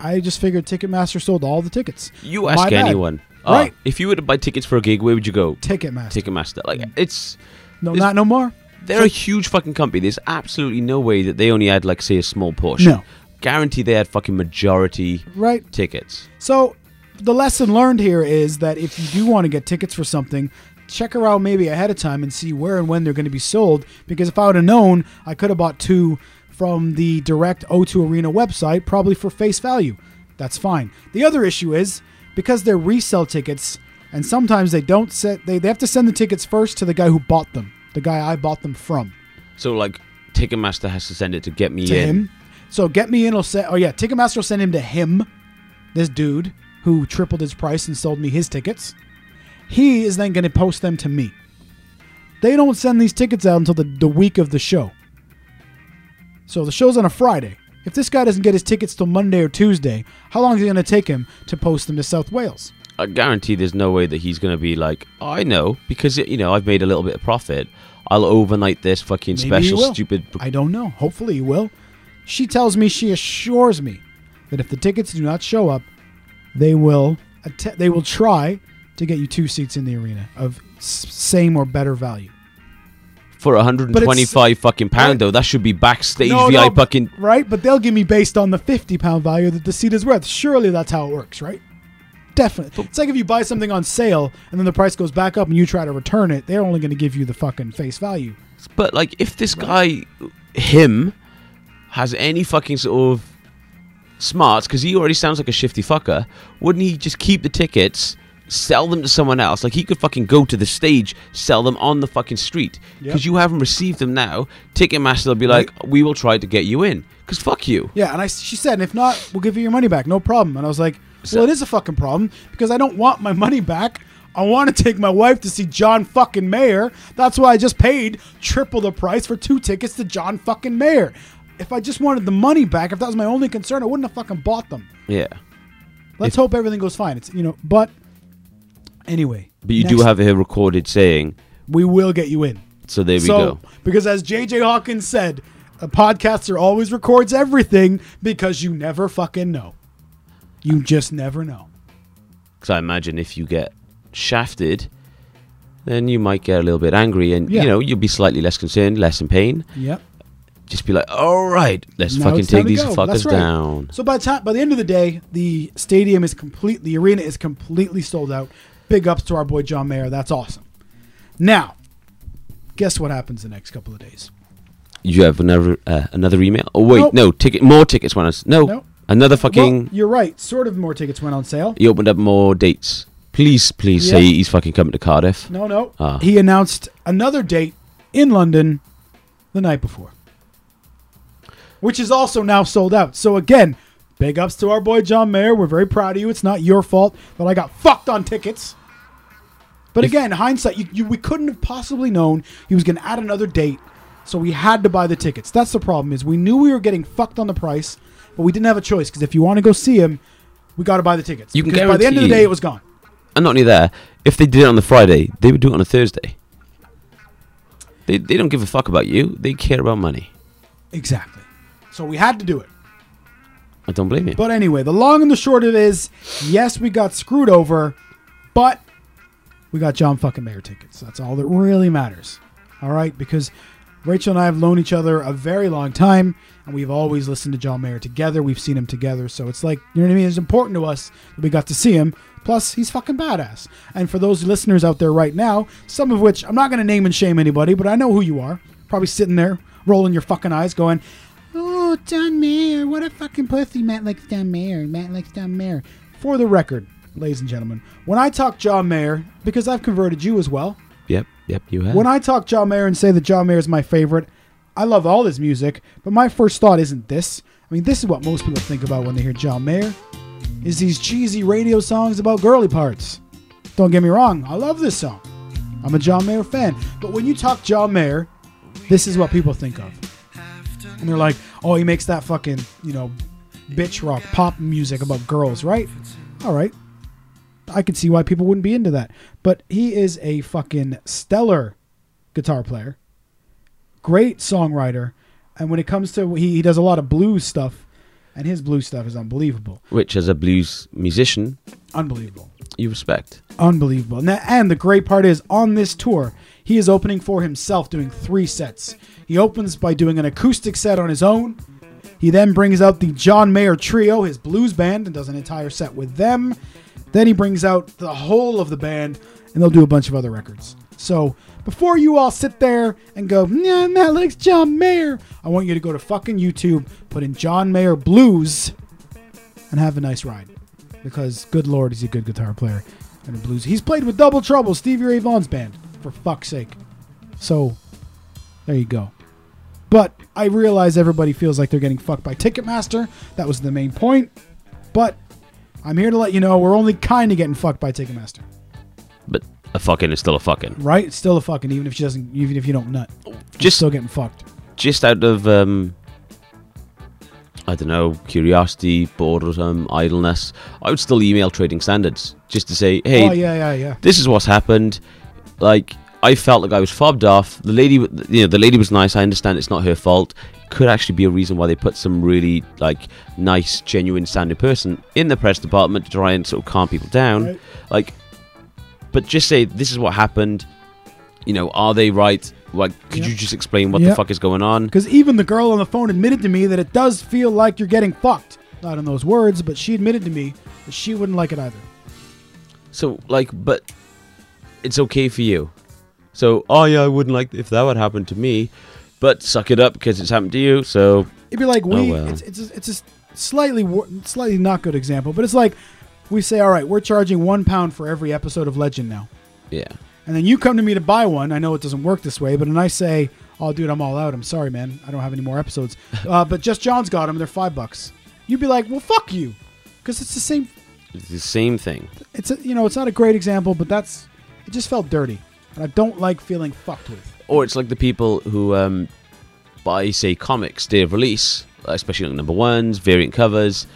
I just figured Ticketmaster sold all the tickets. You My ask bad. anyone. Oh, Right. if you were to buy tickets for a gig, where would you go? Ticketmaster. Ticketmaster. Like mm. it's no, is- not no more. they're a huge fucking company. There's absolutely no way that they only had like say a small portion. No. Guarantee they had fucking majority Right. tickets. So the lesson learned here is that if you do want to get tickets for something, check around maybe ahead of time and see where and when they're going to be sold. Because if I would have known, I could have bought two from the direct O2 Arena website, probably for face value. That's fine. The other issue is because they're resell tickets, and sometimes they don't set they, they have to send the tickets first to the guy who bought them, the guy I bought them from. So like Ticketmaster has to send it to get me to in. him. So get me in will say, oh yeah, Ticketmaster will send him to him, this dude who tripled his price and sold me his tickets. He is then going to post them to me. They don't send these tickets out until the, the week of the show. So the show's on a Friday. If this guy doesn't get his tickets till Monday or Tuesday, how long is it going to take him to post them to South Wales? I guarantee there's no way that he's going to be like, oh, I know, because, you know, I've made a little bit of profit. I'll overnight this fucking Maybe special stupid. I don't know. Hopefully he will. She tells me she assures me that if the tickets do not show up, they will att- they will try to get you two seats in the arena of s- same or better value. For 125 fucking pound, though, that should be backstage No, VI no, fucking. right, but they'll give me based on the fifty pound value that the seat is worth. Surely that's how it works, right? Definitely. It's like if you buy something on sale and then the price goes back up and you try to return it, they're only going to give you the fucking face value. But, like, if this guy, him, has any fucking sort of smarts, because he already sounds like a shifty fucker. Wouldn't he just keep the tickets, sell them to someone else? Like he could fucking go to the stage, sell them on the fucking street because you haven't received them now. Ticketmaster will be like, we will try to get you in because fuck you. Yeah, and I she said, and if not, we'll give you your money back, no problem. And I was like, So- well, it is a fucking problem because I don't want my money back. I want to take my wife to see John fucking Mayer. That's why I just paid triple the price for two tickets to John fucking Mayer. If I just wanted the money back, if that was my only concern, I wouldn't have fucking bought them. Yeah, Let's hope everything goes fine. It's you know, but anyway. but you do have it here recorded saying. We will get you in. So there we so, go. because as JJ Hawkins said, a podcaster always records everything because you never fucking know. You just never know. Because I imagine if you get shafted, then you might get a little bit angry, and Yeah. you know you'll be slightly less concerned, less in pain. Yep. Just be like, all right, let's Now fucking take these go. fuckers right. down. So by the time, by the end of the day, the stadium is complete. The arena is completely sold out. Big ups to our boy John Mayer. That's awesome. Now, guess what happens the next couple of days? You have another uh, another email. Oh wait, Nope. no ticket. More tickets went on. No, Nope. another fucking. Well, you're right. Sort of more tickets went on sale. he opened up more dates. Please, please say he's fucking coming to Cardiff. No, no. Ah. He announced another date in London the night before, which is also now sold out. So again, big ups to our boy John Mayer. We're very proud of you. It's not your fault that I got fucked on tickets. But If- again, hindsight, you, you, we couldn't have possibly known he was going to add another date, so we had to buy the tickets. That's the problem is we knew we were getting fucked on the price, but we didn't have a choice because if you want to go see him, we got to buy the tickets. You can Because by the end of the guarantee- day, it was gone. And not only that, if they did it on the Friday, they would do it on a Thursday. They they don't give a fuck about you. They care about money. Exactly. So we had to do it. I don't blame you. But anyway, the long and the short of it is, yes, we got screwed over, but we got John fucking Mayer tickets. That's all that really matters. All right, because Rachel and I have known each other a very long time, and we've always listened to John Mayer together. We've seen him together, so it's like you know what I mean. It's important to us that we got to see him. Plus, he's fucking badass. And for those listeners out there right now, some of which I'm not going to name and shame anybody, but I know who you are. Probably sitting there rolling your fucking eyes, going, "Oh, John Mayer, what a fucking pussy." Matt likes John Mayer. Matt likes John Mayer. For the record, ladies and gentlemen, when I talk John Mayer, because I've converted you as well, yep, yep, you have. when I talk John Mayer and say that John Mayer is my favorite, I love all his music, but my first thought isn't this. I mean, this is what most people think about when they hear John Mayer, is these cheesy radio songs about girly parts. Don't get me wrong, I love this song. I'm a John Mayer fan. But when you talk John Mayer, this is what people think of. And they're like, oh, he makes that fucking, you know, bitch rock pop music about girls, right? All right. I could see why people wouldn't be into that. But he is a fucking stellar guitar player, great songwriter, and when it comes to he, he does a lot of blues stuff, and his blues stuff is unbelievable, Which, as a blues musician, unbelievable, you respect. unbelievable. And, that- and the great part is on this tour, he is opening for himself, doing three sets. He opens by doing an acoustic set on his own. He then brings out the John Mayer Trio, his blues band, and does an entire set with them. Then he brings out the whole of the band, and they'll do a bunch of other records. So before you all sit there and go, nah, Matt likes John Mayer, I want you to go to fucking YouTube, put in John Mayer Blues, and have a nice ride. Because good lord, he's a good guitar player and a blues. He's played with Double Trouble, Stevie Ray Vaughan's band, for fuck's sake. So there you go. But I realize everybody feels like they're getting fucked by Ticketmaster. That was the main point. But I'm here to let you know we're only kind of getting fucked by Ticketmaster. But a fucking is still a fucking. Right? It's still a fucking even if she doesn't even if you don't nut. Just still getting fucked. just out of um I don't know, curiosity, boredom, idleness, I would still email trading standards just to say, hey, oh yeah, yeah, yeah. this is what's happened. Like I felt like I was fobbed off. The lady, you know, the lady was nice. I understand it's not her fault. Could actually be a reason why they put some really like nice, genuine sounding person in the press department to try and sort of calm people down. Right. Like, but just say this is what happened. You know, are they right? Like, could Yeah. you just explain what Yeah. the fuck is going on? Because even the girl on the phone admitted to me that it does feel like you're getting fucked. Not in those words, but she admitted to me that she wouldn't like it either. So, like, but it's okay for you. So, oh yeah, I wouldn't like if that would happen to me, but suck it up because it's happened to you. So, It'd be like we. Oh, well. It's it's just, it's just slightly wor- slightly not good example, but it's like we say, all right, we're charging one pound for every episode of Legend now, Yeah. and then you come to me to buy one. I know it doesn't work this way, but and I say, oh, dude, I'm all out. I'm sorry, man. I don't have any more episodes. (laughs) uh, but just John's got them. They're five bucks. You'd be like, well, fuck you, because it's the same. It's the same thing. It's a, you know, it's not a great example, but that's it. Just felt dirty, and I don't like feeling fucked with. Or it's like the people who um, buy, say, comics day of release, especially like number ones, variant covers,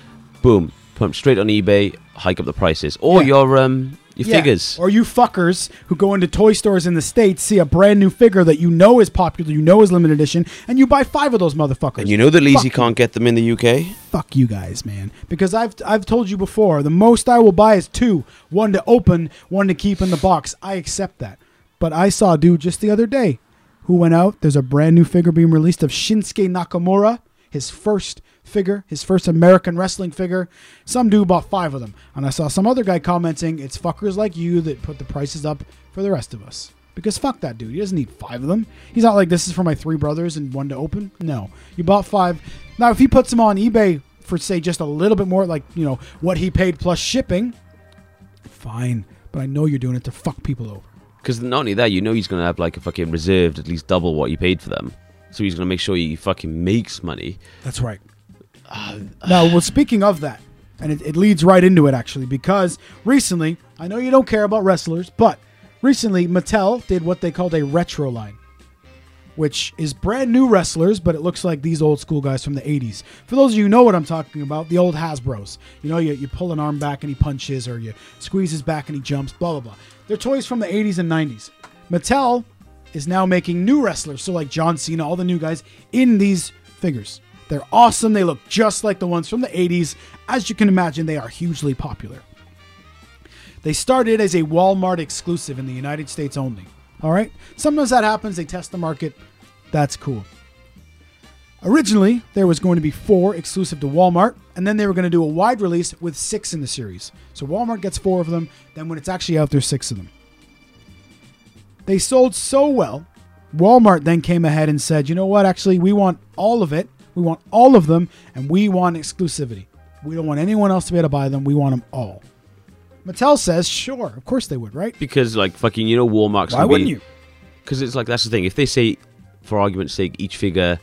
boom, pump straight on eBay, hike up the prices. Or Yeah. your um, your Yeah. figures. Or you fuckers who go into toy stores in the States, see a brand new figure that you know is popular, you know is limited edition, and you buy five of those motherfuckers. and you know that Leezy can't get them in the UK? Fuck you guys, man. Because I've I've told you before, the most I will buy is two. One to open, one to keep in the box. I accept that. But I saw a dude just the other day who went out. There's a brand new figure being released of Shinsuke Nakamura, his first figure, his first American wrestling figure. Some dude bought five of them. And I saw some other guy commenting, it's fuckers like you that put the prices up for the rest of us. Because fuck that dude. He doesn't need five of them. He's not like, this is for my three brothers and one to open. No. You bought five. Now, if he puts them on eBay for, say, just a little bit more, like, you know, what he paid plus shipping, fine. But I know you're doing it to fuck people over. Because not only that, you know he's going to have like a fucking reserved at least double what you paid for them. So he's going to make sure he fucking makes money. That's right. Now, well, speaking of that, and it, it leads right into it actually, because recently, I know you don't care about wrestlers, but recently Mattel did what they called a retro line, which is brand new wrestlers, but it looks like these old school guys from the 80s. For those of you know what I'm talking about, the old Hasbros. You know, you, you pull an arm back and he punches, or you squeeze his back and he jumps, blah, blah, blah. They're toys from the 80s and 90s. Mattel is now making new wrestlers, so like John Cena, all the new guys, in these figures. They're awesome. They look just like the ones from the 80s. As you can imagine, they are hugely popular. They started as a Walmart exclusive in the United States only. All right? Sometimes that happens. They test the market. That's cool. Originally, there was going to be four exclusive to Walmart, and then they were going to do a wide release with six in the series. So Walmart gets four of them, then when it's actually out, there's six of them. They sold so well, Walmart then came ahead and said, you know what, actually, we want all of it. We want all of them, and we want exclusivity. We don't want anyone else to be able to buy them. We want them all. Mattel says, sure, of course they would, right? Because like fucking, you know, Walmart's Why gonna wouldn't be, you? Because it's like that's the thing. If they say, for argument's sake, each figure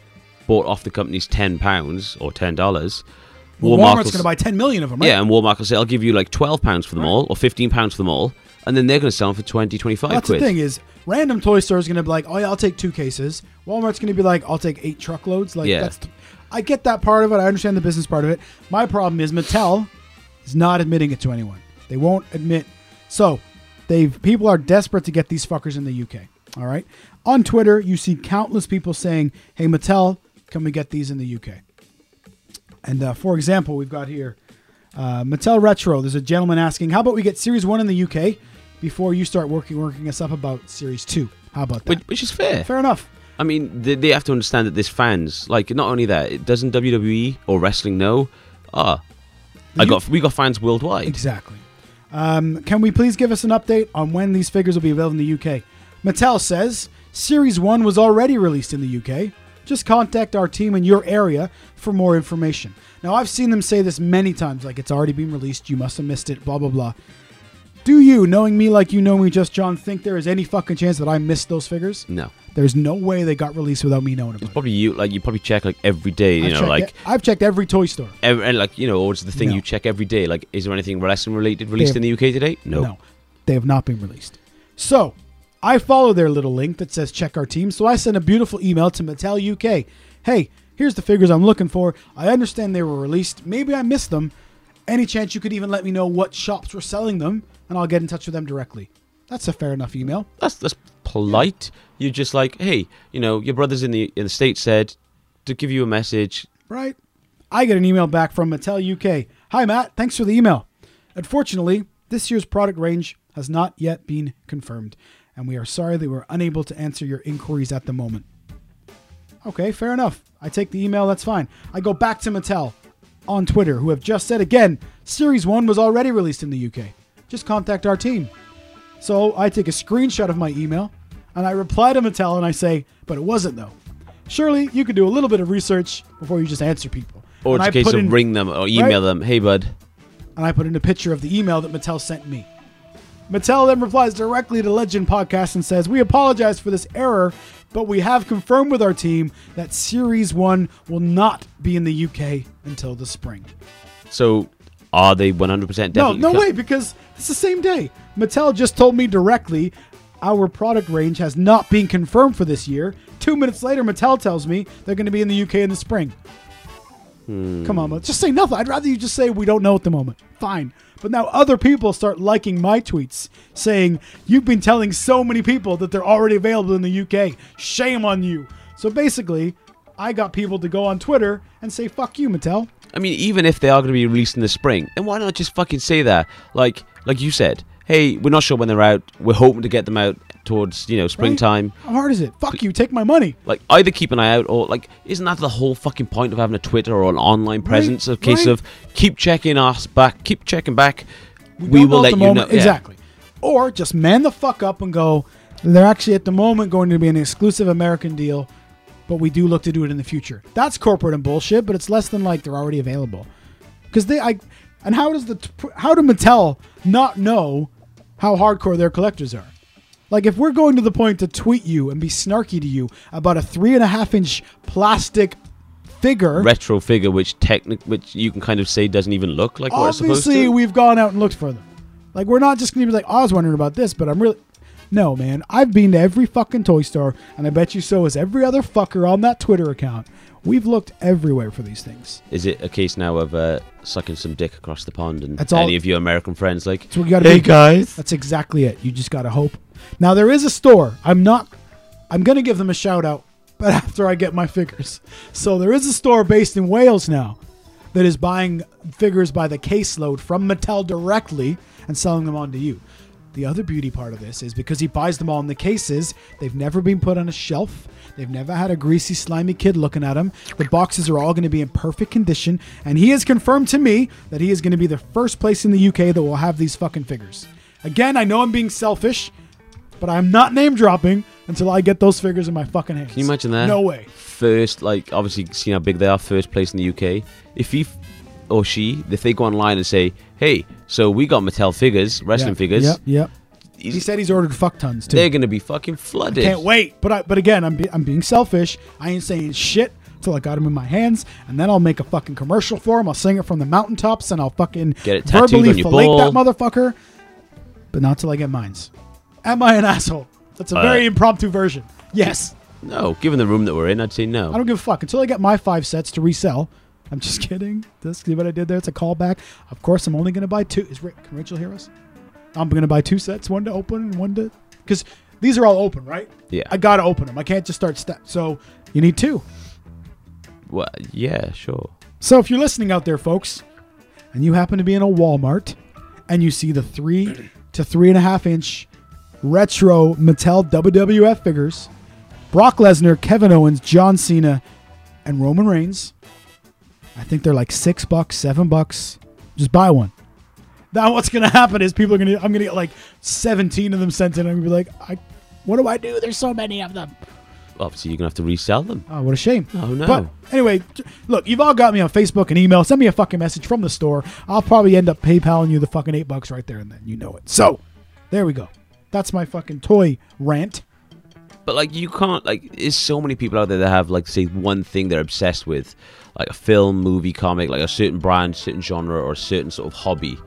bought off the company's ten pounds or ten dollars, Well, Walmart Walmart's going to buy 10 million of them, right? Yeah, and Walmart will say, "I'll give you like twelve pounds for them all, or fifteen pounds for them all," and then they're going to sell them for 20, 25 That's quid. the thing is, random toy store is going to be like, oh yeah, I'll take two cases. Walmart's going to be like, I'll take eight truckloads. Like Yeah. that's, I get that part of it. I understand the business part of it. My problem is Mattel is not admitting it to anyone. They won't admit. So, they've people are desperate to get these fuckers in the UK. All right, on Twitter you see countless people saying, "Hey Mattel, can we get these in the UK?" And uh, for example, we've got here uh, Mattel Retro. There's a gentleman asking, "How about we get Series One in the UK before you start working working us up about Series Two? How about that?" which, which is fair. Fair enough. I mean, they, they have to understand that there's fans. Like, not only that, it doesn't WWE or wrestling know? Ah, I You- got we got fans worldwide. Exactly. Um, can we please give us an update on when these figures will be available in the UK? Mattel says Series 1 was already released in the UK. Just contact our team in your area for more information. Now, I've seen them say this many times like it's already been released, you must have missed it, blah, blah, blah. Do you, knowing me like you know me, just John, think there is any fucking chance that I missed those figures? No, There's no way they got released without me knowing about it. probably you. Like, you probably check like every day. You I've know, like it. I've checked every toy store. every, and like you know, or it's the thing No. you check every day. Like, is there anything wrestling related released have- in the UK today? No. No, they have not been released. So I follow their little link that says check our team. So I sent a beautiful email to Mattel UK. Hey, here's the figures I'm looking for. I understand they were released. Maybe I missed them. Any chance you could even let me know what shops were selling them, and I'll get in touch with them directly. That's a fair enough email. That's that's polite. You're just like, hey, you know, your brothers in the in the states said to give you a message. right? I get an email back from Mattel UK. Hi, Matt. Thanks for the email. Unfortunately, this year's product range has not yet been confirmed, and we are sorry that we're unable to answer your inquiries at the moment. Okay, fair enough. I take the email, that's fine. I go back to Mattel on Twitter, who have just said again Series 1 was already released in the UK. Just contact our team. So I take a screenshot of my email and I reply to Mattel and I say, but it wasn't though. Surely you could do a little bit of research before you just answer people. Or it's a case of in- ring them or email them. Hey, bud. and I put in a picture of the email that Mattel sent me. Mattel then replies directly to Legend Podcast and says, We apologize for this error, but we have confirmed with our team that Series 1 will not be in the UK until the spring. So, are they 100% definitely? no, no way, because it's the same day. Mattel just told me directly our product range has not been confirmed for this year. Two minutes later, Mattel tells me they're going to be in the UK in the spring. Hmm. Come on, Mattel. just say nothing. I'd rather you just say we don't know at the moment. Fine. But now other people start liking my tweets saying, You've been telling so many people that they're already available in the UK. Shame on you. So basically, I got people to go on Twitter and say, Fuck you, Mattel. I mean, even if they are going to be released in the spring, then why not just fucking say that? Like, like you said, hey, we're not sure when they're out. We're hoping to get them out towards you know springtime. How hard is it? Fuck you. Take my money. Like, either keep an eye out, or like, isn't that the whole fucking point of having a Twitter or an online presence? A case right. of keep checking us back, keep checking back. We, don't will let you the know moment. yeah. Exactly. Or just man the fuck up and go, they're actually at the moment going to be an exclusive American deal, but we do look to do it in the future. That's corporate and bullshit, but it's less than like they're already available. Because they, I, and how does the, how do Mattel not know how hardcore their collectors are? Like if we're going to the point to tweet you and be snarky to you about a three and a half inch plastic figure, retro figure, which technic, which you can kind of say doesn't even look like what it's supposed obviously to. we've gone out and looked for them. Like we're not just gonna be like, oh, I was wondering about this, but I'm really no man. I've been to every fucking toy store, and I bet you so has every other fucker on that Twitter account. We've looked everywhere for these things. Is it a case now of uh, sucking some dick across the pond and That's all- any of your American friends like, So we gotta hey be- guys, That's exactly it. You just gotta hope. Now there is a store. I'm not. I'm gonna give them a shout out, but (laughs) after I get my figures. So there is a store based in Wales now that is buying figures by the caseload from Mattel directly and selling them on to you. The other beauty part of this is because he buys them all in the cases, they've never been put on a shelf. They've never had a greasy, slimy kid looking at them. The boxes are all going to be in perfect condition. And he has confirmed to me that he is going to be the first place in the UK that will have these fucking figures. Again, I know I'm being selfish, but I'm not name dropping until I get those figures in my fucking hands. Can you imagine that? No way. First, like obviously, seeing how big they are, first place in the UK. If he or she, if they go online and say, "Hey, so we got Mattel figures, wrestling Yep, figures," Yep, yep. he's- He said he's ordered fuck tons too. they're gonna be fucking flooded. Can't wait. But I, but again, I'm be, I'm being selfish. I ain't saying shit until I got him in my hands, and then I'll make a fucking commercial for him. I'll sing it from the mountaintops, and I'll fucking Get it verbally on your fillet that motherfucker. But not till I get mines. Am I an asshole? That's a Uh, very impromptu version. Yes. No, given the room that we're in, I'd say no. I don't give a fuck until I get my five sets to resell. (laughs) I'm just kidding. This see what I did there. It's a callback. Of course, I'm only going to buy two. Is Rick, can Rachel hear us? I'm going to buy two sets, one to open and one to because these are all open, right? Yeah. I got to open them. I can't just start step. So you need two. Well, yeah, sure. So if you're listening out there, folks, and you happen to be in a Walmart and you see the three to three and a half inch retro Mattel WWF figures, Brock Lesnar, Kevin Owens, John Cena, and Roman Reigns, I think they're like six bucks, seven bucks. Just buy one. Now (laughs) what's gonna happen is people are gonna I'm gonna get like 17 of them sent in. I'm gonna be like, I what do I do? There's so many of them. Obviously, you're gonna have to resell them. Oh, what a shame. Oh no. But anyway, look, you've all got me on Facebook and email. Send me a fucking message from the store. I'll probably end up PayPaling you the fucking eight bucks right there and then. You know it. So, there we go. That's my fucking toy rant. But like you can't like there's so many people out there that have like say one thing they're obsessed with, like a film, movie, comic, like a certain brand, certain genre, or a certain sort of hobby.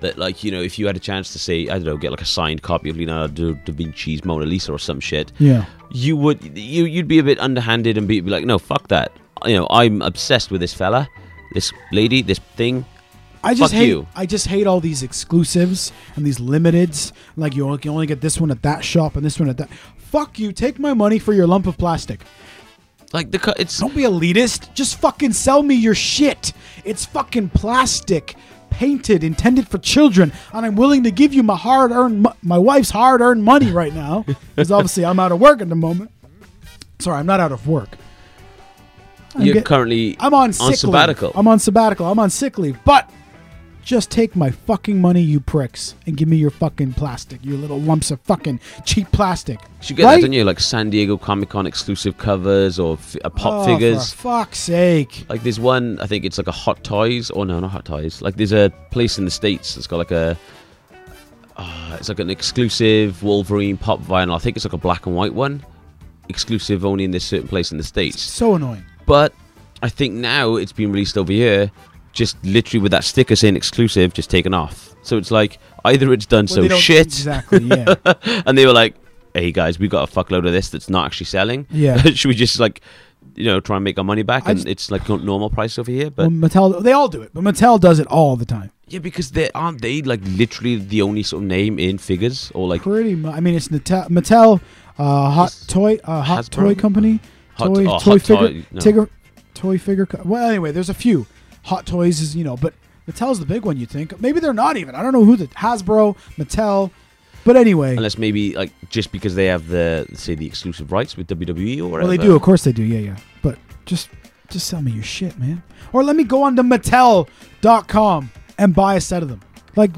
That like you know if you had a chance to say I don't know get like a signed copy of Leonardo da Vinci's Mona Lisa or some shit, Yeah. you would you you'd be a bit underhanded and be, be like no fuck that you know I'm obsessed with this fella, this lady, this thing. I just Fuck hate. you. I just hate all these exclusives and these limiteds. Like you only, you only get this one at that shop and this one at that. Fuck you. Take my money for your lump of plastic. Like the it's Don't be elitist. Just fucking sell me your shit. It's fucking plastic, painted, intended for children, and I'm willing to give you my hard-earned, my wife's hard-earned money right now, (laughs) because obviously I'm out of work at the moment. Sorry, I'm not out of work. I'm you're get- currently I'm on sick sabbatical. Leave. I'm on sabbatical. I'm on sick leave, but Just take my fucking money, you pricks, and give me your fucking plastic, your little lumps of fucking cheap plastic. You get that, don't you? Like San Diego Comic Con exclusive covers or f- uh, pop Oh, figures. For fuck's sake. Like there's one, I think it's like a Hot Toys. Oh no, not Hot Toys. Like there's a place in the states that's got like a, uh, it's like an exclusive Wolverine pop vinyl. I think it's like a black and white one, exclusive only in this certain place in the states. So annoying. But I think now it's been released over here, just literally with that sticker saying exclusive, just taken off. So it's like either it's done Well, so shit, Exactly, yeah. (laughs) and they were like, "Hey guys, we've got a fuckload of this that's not actually selling. Yeah. (laughs) Should we just like, you know, try and make our money back?" I And just- it's like normal price over here, but well, Mattel, they all do it, but Mattel does it all the time. yeah, because they aren't they like literally the only sort of name in figures or like Pretty much. I mean, it's Mattel, Mattel uh, Hot Is Toy, uh, Hot Hasbro? Toy Company, hot, toy, oh, toy figure, toy, no. tigger, toy figure. Co- well, anyway, there's a few. Hot Toys is you know, but Mattel's the big one. You think maybe they're not even. I don't know who the Hasbro, Mattel, but anyway. Unless maybe like just because they have the say the exclusive rights with WWE or whatever. well, they do. Of course they do. Yeah, yeah. But just just sell me your shit, man. Or let me go on to Mattel.com and buy a set of them. Like,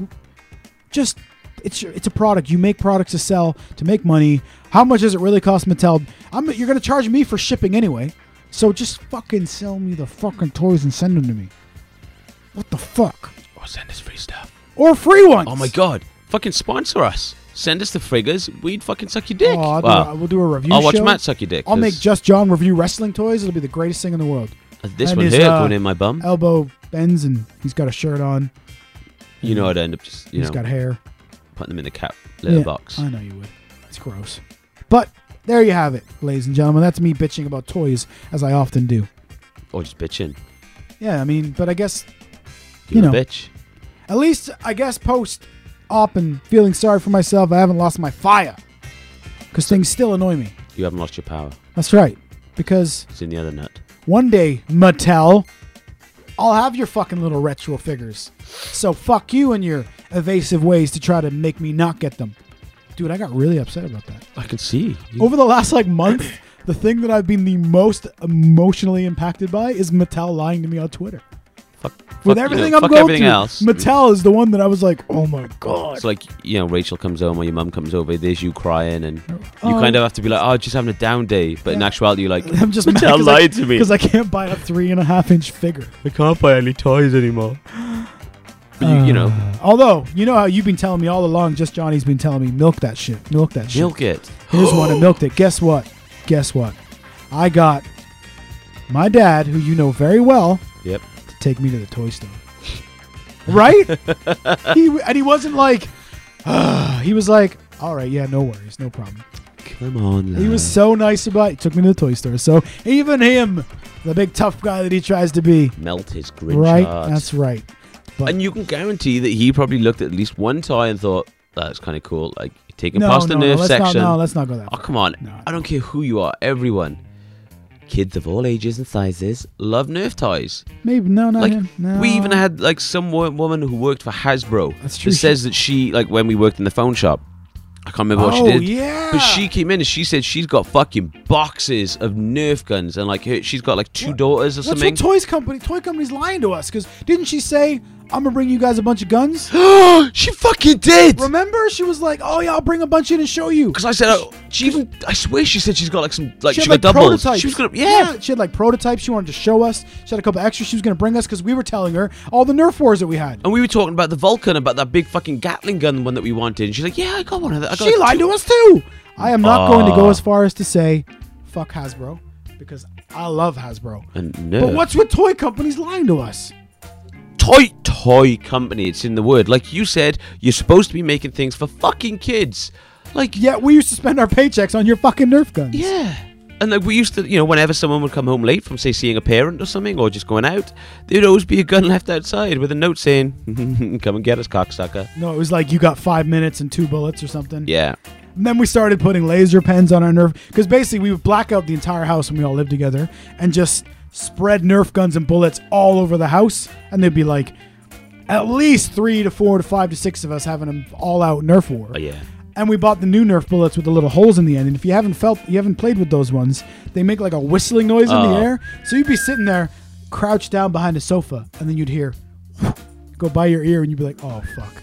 just it's your, it's a product. You make products to sell to make money. How much does it really cost Mattel? I'm you're gonna charge me for shipping anyway. So just fucking sell me the fucking toys and send them to me. What the fuck? Or send us free stuff. Or free ones. Oh my god! Fucking sponsor us. Send us the figures. We'd fucking suck your dick. Oh, I'll do Well, a- we'll do a review. I'll watch show. Matt suck your dick. I'll make Just John review wrestling toys. It'll be the greatest thing in the world. this and one his, here uh, going in my bum. Elbow bends and he's got a shirt on. You know, I'd end up just you He's know got hair. putting them in the cat little Yeah, box. I know you would. It's gross. But there you have it, ladies and gentlemen. That's me bitching about toys, as I often do. Or just bitching. Yeah, I mean, but I guess You know. bitch. at least I guess post op and feeling sorry for myself, I haven't lost my fire. Because things still annoy me. You haven't lost your power. That's right. Because It's in the other nut. one day, Mattel, I'll have your fucking little retro figures. So fuck you and your evasive ways to try to make me not get them. Dude, I got really upset about that. I can see. You- Over the last like month, the thing that I've been the most emotionally impacted by is Mattel lying to me on Twitter. Fuck, With fuck, you everything know, I'm fuck going everything through, else. Mattel is the one that I was like, oh my god. It's like you know, Rachel comes home or your mum comes over. There's you crying, and you kind of have to be like, "Oh, just having a down day." But in Yeah. actuality, you're like, (laughs) I'm just Mattel lied to me. because I can't buy a three and a half inch figure. I can't buy any toys anymore. But you, you know, Uh, although you know how you've been telling me all along, just Johnny's been telling me milk that shit, milk that shit. milk it. Here's (gasps) one that milked it. Guess what? Guess what? I got my dad, who you know very well, Yep. Take me to the toy store. Right? (laughs) he and he wasn't like, (sighs) he was like, all right, yeah, no worries, no problem. Come on. He was so nice about. it. He took me to the toy store. So even him, the big tough guy that he tries to be, melt his Grinch right? heart. That's right. But and you can guarantee that he probably looked at least one toy and thought, "That's kind of cool." Like taking no, past the no, nerve let's section. Not, no, let's not go that. oh come on! No. I don't care who you are. Everyone, kids of all ages and sizes, love Nerf toys. Maybe no, not like him. No. we even had like some wo- woman who worked for Hasbro. That's true, That she- says that she like when we worked in the phone shop. I can't remember what Oh she did. yeah. But she came in and she said she's got fucking boxes of Nerf guns and like her, she's got like two daughters or That's something. what toys company, toy company's lying to us. Because didn't she say, "I'm gonna bring you guys a bunch of guns"? (gasps) she fucking did. Remember, she was like, "Oh yeah, I'll bring a bunch in and show you." Because I said, oh, she even, I swear she said she's got like some, like she she, had got like doubles. prototypes. She was gonna, yeah. she had like prototypes. She wanted to show us. She had a couple extras. She was gonna bring us because we were telling her all the Nerf wars that we had. And we were talking about the Vulcan, about that big fucking Gatling gun one that we wanted. And she's like, yeah, I got one of that. I got She lied two- to us too. I am not going to go Ah. as far as to say, "Fuck Hasbro," because I love Hasbro. And Nerf. But what's with toy companies lying to us? Toy toy company? It's in the word. Like you said, you're supposed to be making things for fucking kids. Like yeah, we used to spend our paychecks on your fucking Nerf guns. Yeah. And like we used to, you know, whenever someone would come home late from, say, seeing a parent or something, or just going out, there'd always be a gun left outside with a note saying, (laughs) "Come and get us, cocksucker." No, it was like you got five minutes and two bullets or something. Yeah. And then we started putting laser pens on our Nerf because basically we would black out the entire house when we all lived together and just spread Nerf guns and bullets all over the house, and there'd be like at least three to four to five to six of us having an all-out Nerf war. Oh yeah. And we bought the new Nerf bullets with the little holes in the end. And if you haven't felt, you haven't played with those ones, they make like a whistling noise in Oh. the air. So you'd be sitting there, crouched down behind a sofa, and then you'd hear (laughs) go by your ear, and you'd be like, "Oh fuck."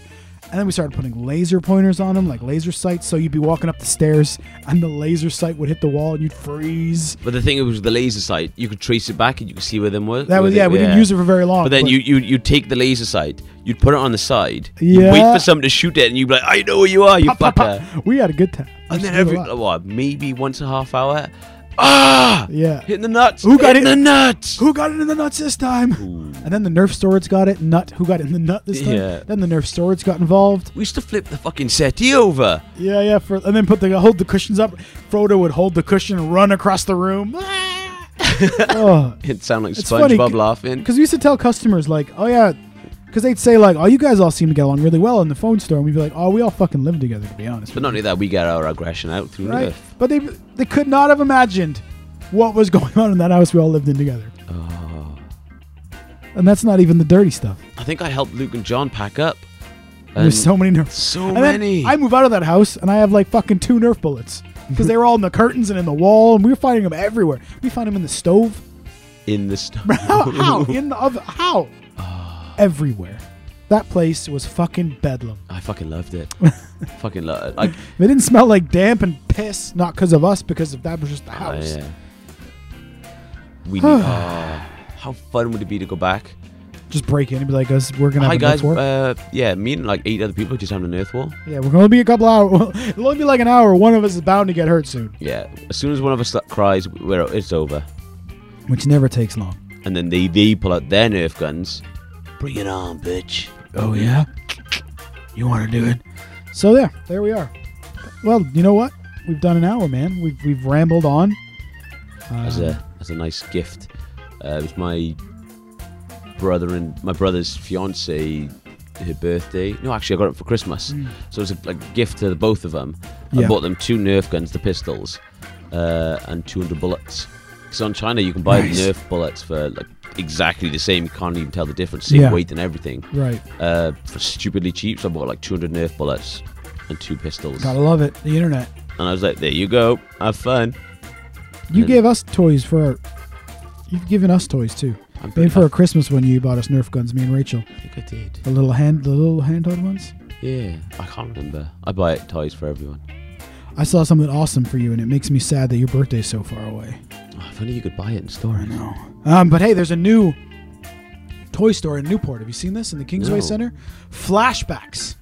And then we started putting laser pointers on them, like laser sights. So you'd be walking up the stairs, and the laser sight would hit the wall, and you'd freeze. But the thing was, with the laser sight, you could trace it back and you could see where them were. That was yeah. they- We didn't use it for very long. But then you you you take the laser sight, you'd put it on the side, you wait for someone to shoot it, and you'd be like, "I know where you are, you Pop, pop, fucker." pop. We had a good time. We And then every what, maybe once a half hour, ah, yeah. hitting the nuts. Who got it? the nuts? Who got it in the nuts this time? And then the Nerf swords got it. Nut. Who got it in the nut this time? Yeah. Then the Nerf swords got involved. We used to flip the fucking settee over. Yeah, yeah. For and then put the hold the cushions up. Frodo would hold the cushion and run across the room. (laughs) oh, It sounded like SpongeBob laughing. because we used to tell customers like, oh yeah, because they'd say like, oh you guys all seem to get along really well in the phone store, and we'd be like, oh we all fucking live together to be honest. But not only that, we get our aggression out through right? But they they could not have imagined what was (laughs) going on in that house we all lived in together. Oh. And that's not even the dirty stuff. I think I helped Luke and John pack up. There's so many Nerf. so And many. I move out of that house and I have like fucking two Nerf bullets (laughs) because they were all in the curtains and in the wall, and we were finding them everywhere. We found them in the stove. in the stove. (laughs) How? how? In the oven? How? Everywhere. That place was fucking bedlam. I fucking loved it. (laughs) fucking loved it. Like, (laughs) They didn't smell like damp and piss, not because of us, because of that was just the oh, house. yeah. We need, (sighs) oh, how fun would it be to go back? Just break in and be like, us, we're gonna Hi guys, uh, yeah, me and like eight other people just having a Nerf war. yeah, we're gonna be a couple hours. (laughs) It'll only be like an hour. One of us is bound to get hurt soon, Yeah, as soon as one of us cries, we're, it's over. which never takes long. And then they, they pull out their Nerf guns. Bring it on, bitch. Oh yeah, you want to do it? So there, there we are. Well, you know what? We've done an hour, man. We've we've rambled on. As Um, a as a nice gift. Uh, it was my brother and my brother's fiance, her birthday. No, actually, I got it for Christmas. So it was a like, gift to the both of them. I Mm. Bought them two Nerf guns, the pistols, uh, and 200 bullets. Because on China, you can buy Nice. Nerf bullets for like exactly the same. You can't even tell the difference. Same Yeah. weight and everything. right. Uh, for stupidly cheap. So I bought like 200 Nerf bullets and two pistols. Gotta love it. The internet. And I was like, there you go. Have fun. You And- gave us toys for our. You've given us toys too. I'm Maybe for a Christmas when you bought us Nerf guns, me and Rachel, I think I did. the little hand, the little handheld ones. Yeah, I can't remember. I buy toys for everyone. I saw something awesome for you, and it makes me sad that your birthday's so far away. If you could buy it in store. No. Um, but hey, there's a new toy store in Newport. Have you seen this in the Kingsway No. Center? Flashbacks.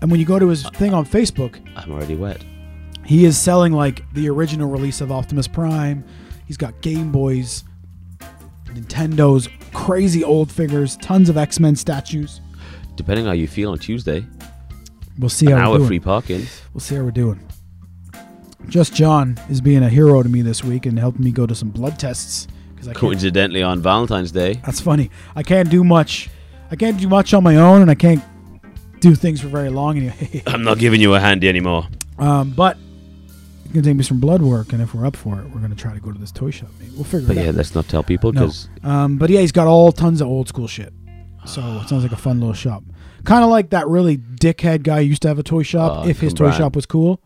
And when you go to his thing on Facebook, I'm already wet. he is selling like the original release of Optimus Prime. He's got Game Boys, Nintendo's crazy old figures, tons of X Men statues. Depending how you feel on Tuesday, We'll see an how we're hour doing. free parking. We'll see how we're doing. Just John is being a hero to me this week and helping me go to some blood tests because I can't Coincidentally, on Valentine's Day, That's funny. I can't do much. I can't do much on my own, and I can't do things for very long anyway. (laughs) I'm not giving you a handy anymore. um, but it's gonna take me some blood work, and if we're up for it, we're gonna try to go to this toy shop. Maybe we'll figure But it yeah, out. let's not tell people No. because Um, but yeah, he's got all tons of old school shit. So it sounds like a fun little shop. Kind of like that really dickhead guy who used to have a toy shop. Oh, if his toy shop was cool.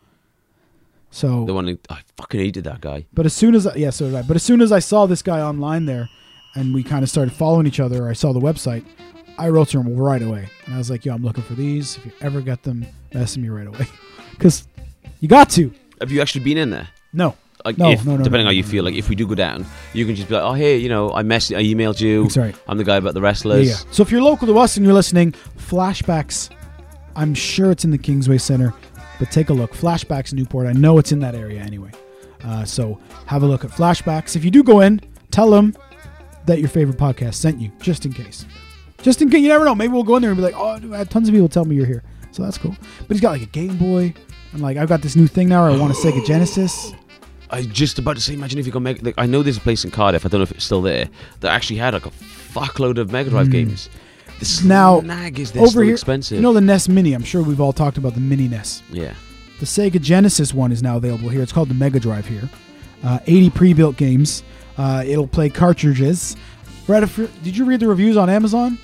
So the one that- I fucking hated that guy. But as soon as I, yeah, so did I. But as soon as I saw this guy online there, and we kind of started following each other, or I saw the website, I wrote to him right away, and I was like, "Yo, I'm looking for these. If you ever get them, message me right away, (laughs) because you got to." Have you actually been in there? No, Like, No, if, no, no, depending no, how you feel, like if we do go down, you can just be like, oh hey, you know, I mess, I emailed you. That's right. I'm the guy about the yeah, wrestlers. yeah. So if you're local to us and you're listening, flashbacks. I'm sure it's in the Kingsway Center, but take a look. Flashbacks Newport. I know it's in that area anyway. Uh, so have a look at flashbacks. If you do go in, tell them that your favorite podcast sent you, just in case. Just in case, you never know. Maybe we'll go in there and be like, "Oh, dude, I had tons of people tell me you're here," so that's cool. But he's got like a Game Boy, and like I've got this new thing now. I want a Sega Genesis. I was just about to say, imagine if you go Mega. Like, I know there's a place in Cardiff. I don't know if it's still there that actually had like a fuckload of Mega Drive games. Hmm. Now, snag is Over here, expensive. you know the NES Mini. I'm sure we've all talked about the Mini NES. yeah. The Sega Genesis one is now available here. It's called the Mega Drive here. Uh, 80 pre-built games. Uh, it'll play cartridges. Brad, if did you read the reviews on Amazon?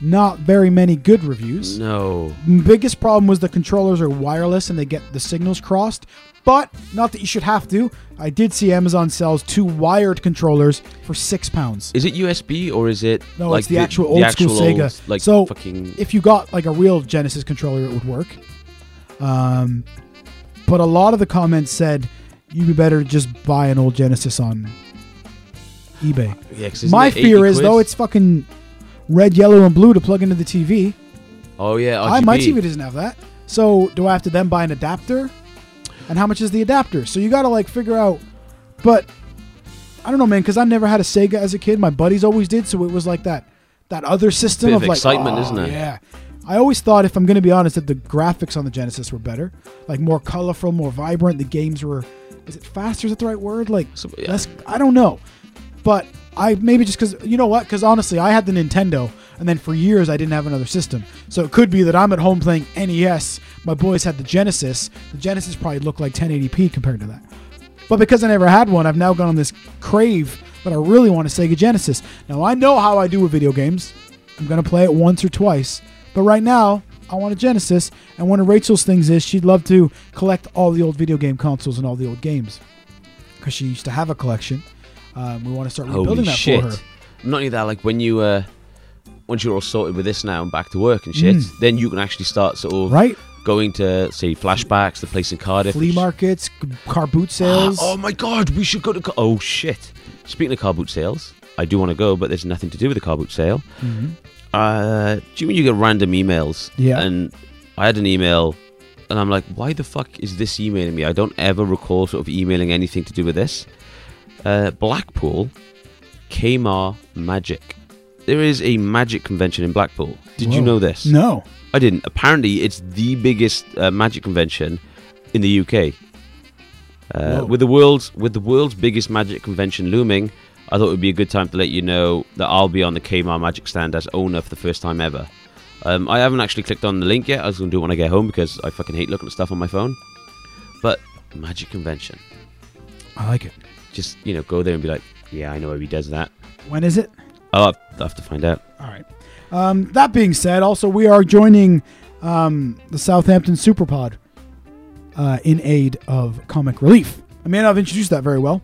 not very many good reviews. No. Biggest problem was the controllers are wireless and they get the signals crossed. But not that you should have to. I did see Amazon sells two wired controllers for six pounds. Is it USB or is it No, like it's the, actual old actual school Sega. old, like so fucking if you got like a real Genesis controller, it would work. Um, but a lot of the comments said you'd be better to just buy an old Genesis on eBay. yeah, My it 80 fear is quid? though it's fucking red, yellow, and blue to plug into the TV. Oh yeah, I, my TV doesn't have that. So do I have to then buy an adapter? And how much is the adapter? So you got to like figure out. But I don't know, man, because I never had a Sega as a kid. My buddies always did, so it was like that that other system Bit of, of like excitement, oh, isn't it? Yeah. I always thought, if I'm going to be honest, that the graphics on the Genesis were better, like more colorful, more vibrant. The games were, is it faster? Is that the right word? Like So- yeah. less. I don't know, but I maybe just because you know what? Because honestly, I had the Nintendo, and then for years I didn't have another system. So it could be that I'm at home playing NES. My boys had the Genesis. The Genesis probably looked like 1080p compared to that. But because I never had one, I've now gone on this crave that I really want a Sega Genesis. Now I know how I do with video games. I'm gonna play it once or twice. But right now, I want a Genesis. And one of Rachel's things is she'd love to collect all the old video game consoles and all the old games because she used to have a collection. Um, we want to start rebuilding Holy that shit! for her. Not only that, like when you uh, once you're all sorted with this now and back to work and shit, Mm. then you can actually start sort of Right? going to say flashbacks, the place in Cardiff, Flea which- markets, car boot sales. (gasps) Oh my god, we should go to. Car- oh shit! Speaking of car boot sales, I do want to go, but there's nothing to do with the car boot sale. Uh, do you mean you get random emails? Yeah. And I had an email, and I'm like, why the fuck is this emailing me? I don't ever recall sort of emailing anything to do with this. Uh, Blackpool, Kmart Magic. There is a magic convention in Blackpool. Did you know this? No. I didn't. Apparently, it's the biggest uh, magic convention in the UK. Uh, with the world's with the world's biggest magic convention looming, I thought it would be a good time to let you know that I'll be on the Kmart Magic stand as owner for the first time ever. Um, I haven't actually clicked on the link yet. I was going to do it when I get home because I fucking hate looking at stuff on my phone. But magic convention, I like it. Just you know, go there and be like, yeah, I know how he does that. When is it? I'll have, I'll have to find out. All right. Um, that being said, also we are joining um, the Southampton Superpod uh, in aid of Comic Relief. I may not have introduced that very well,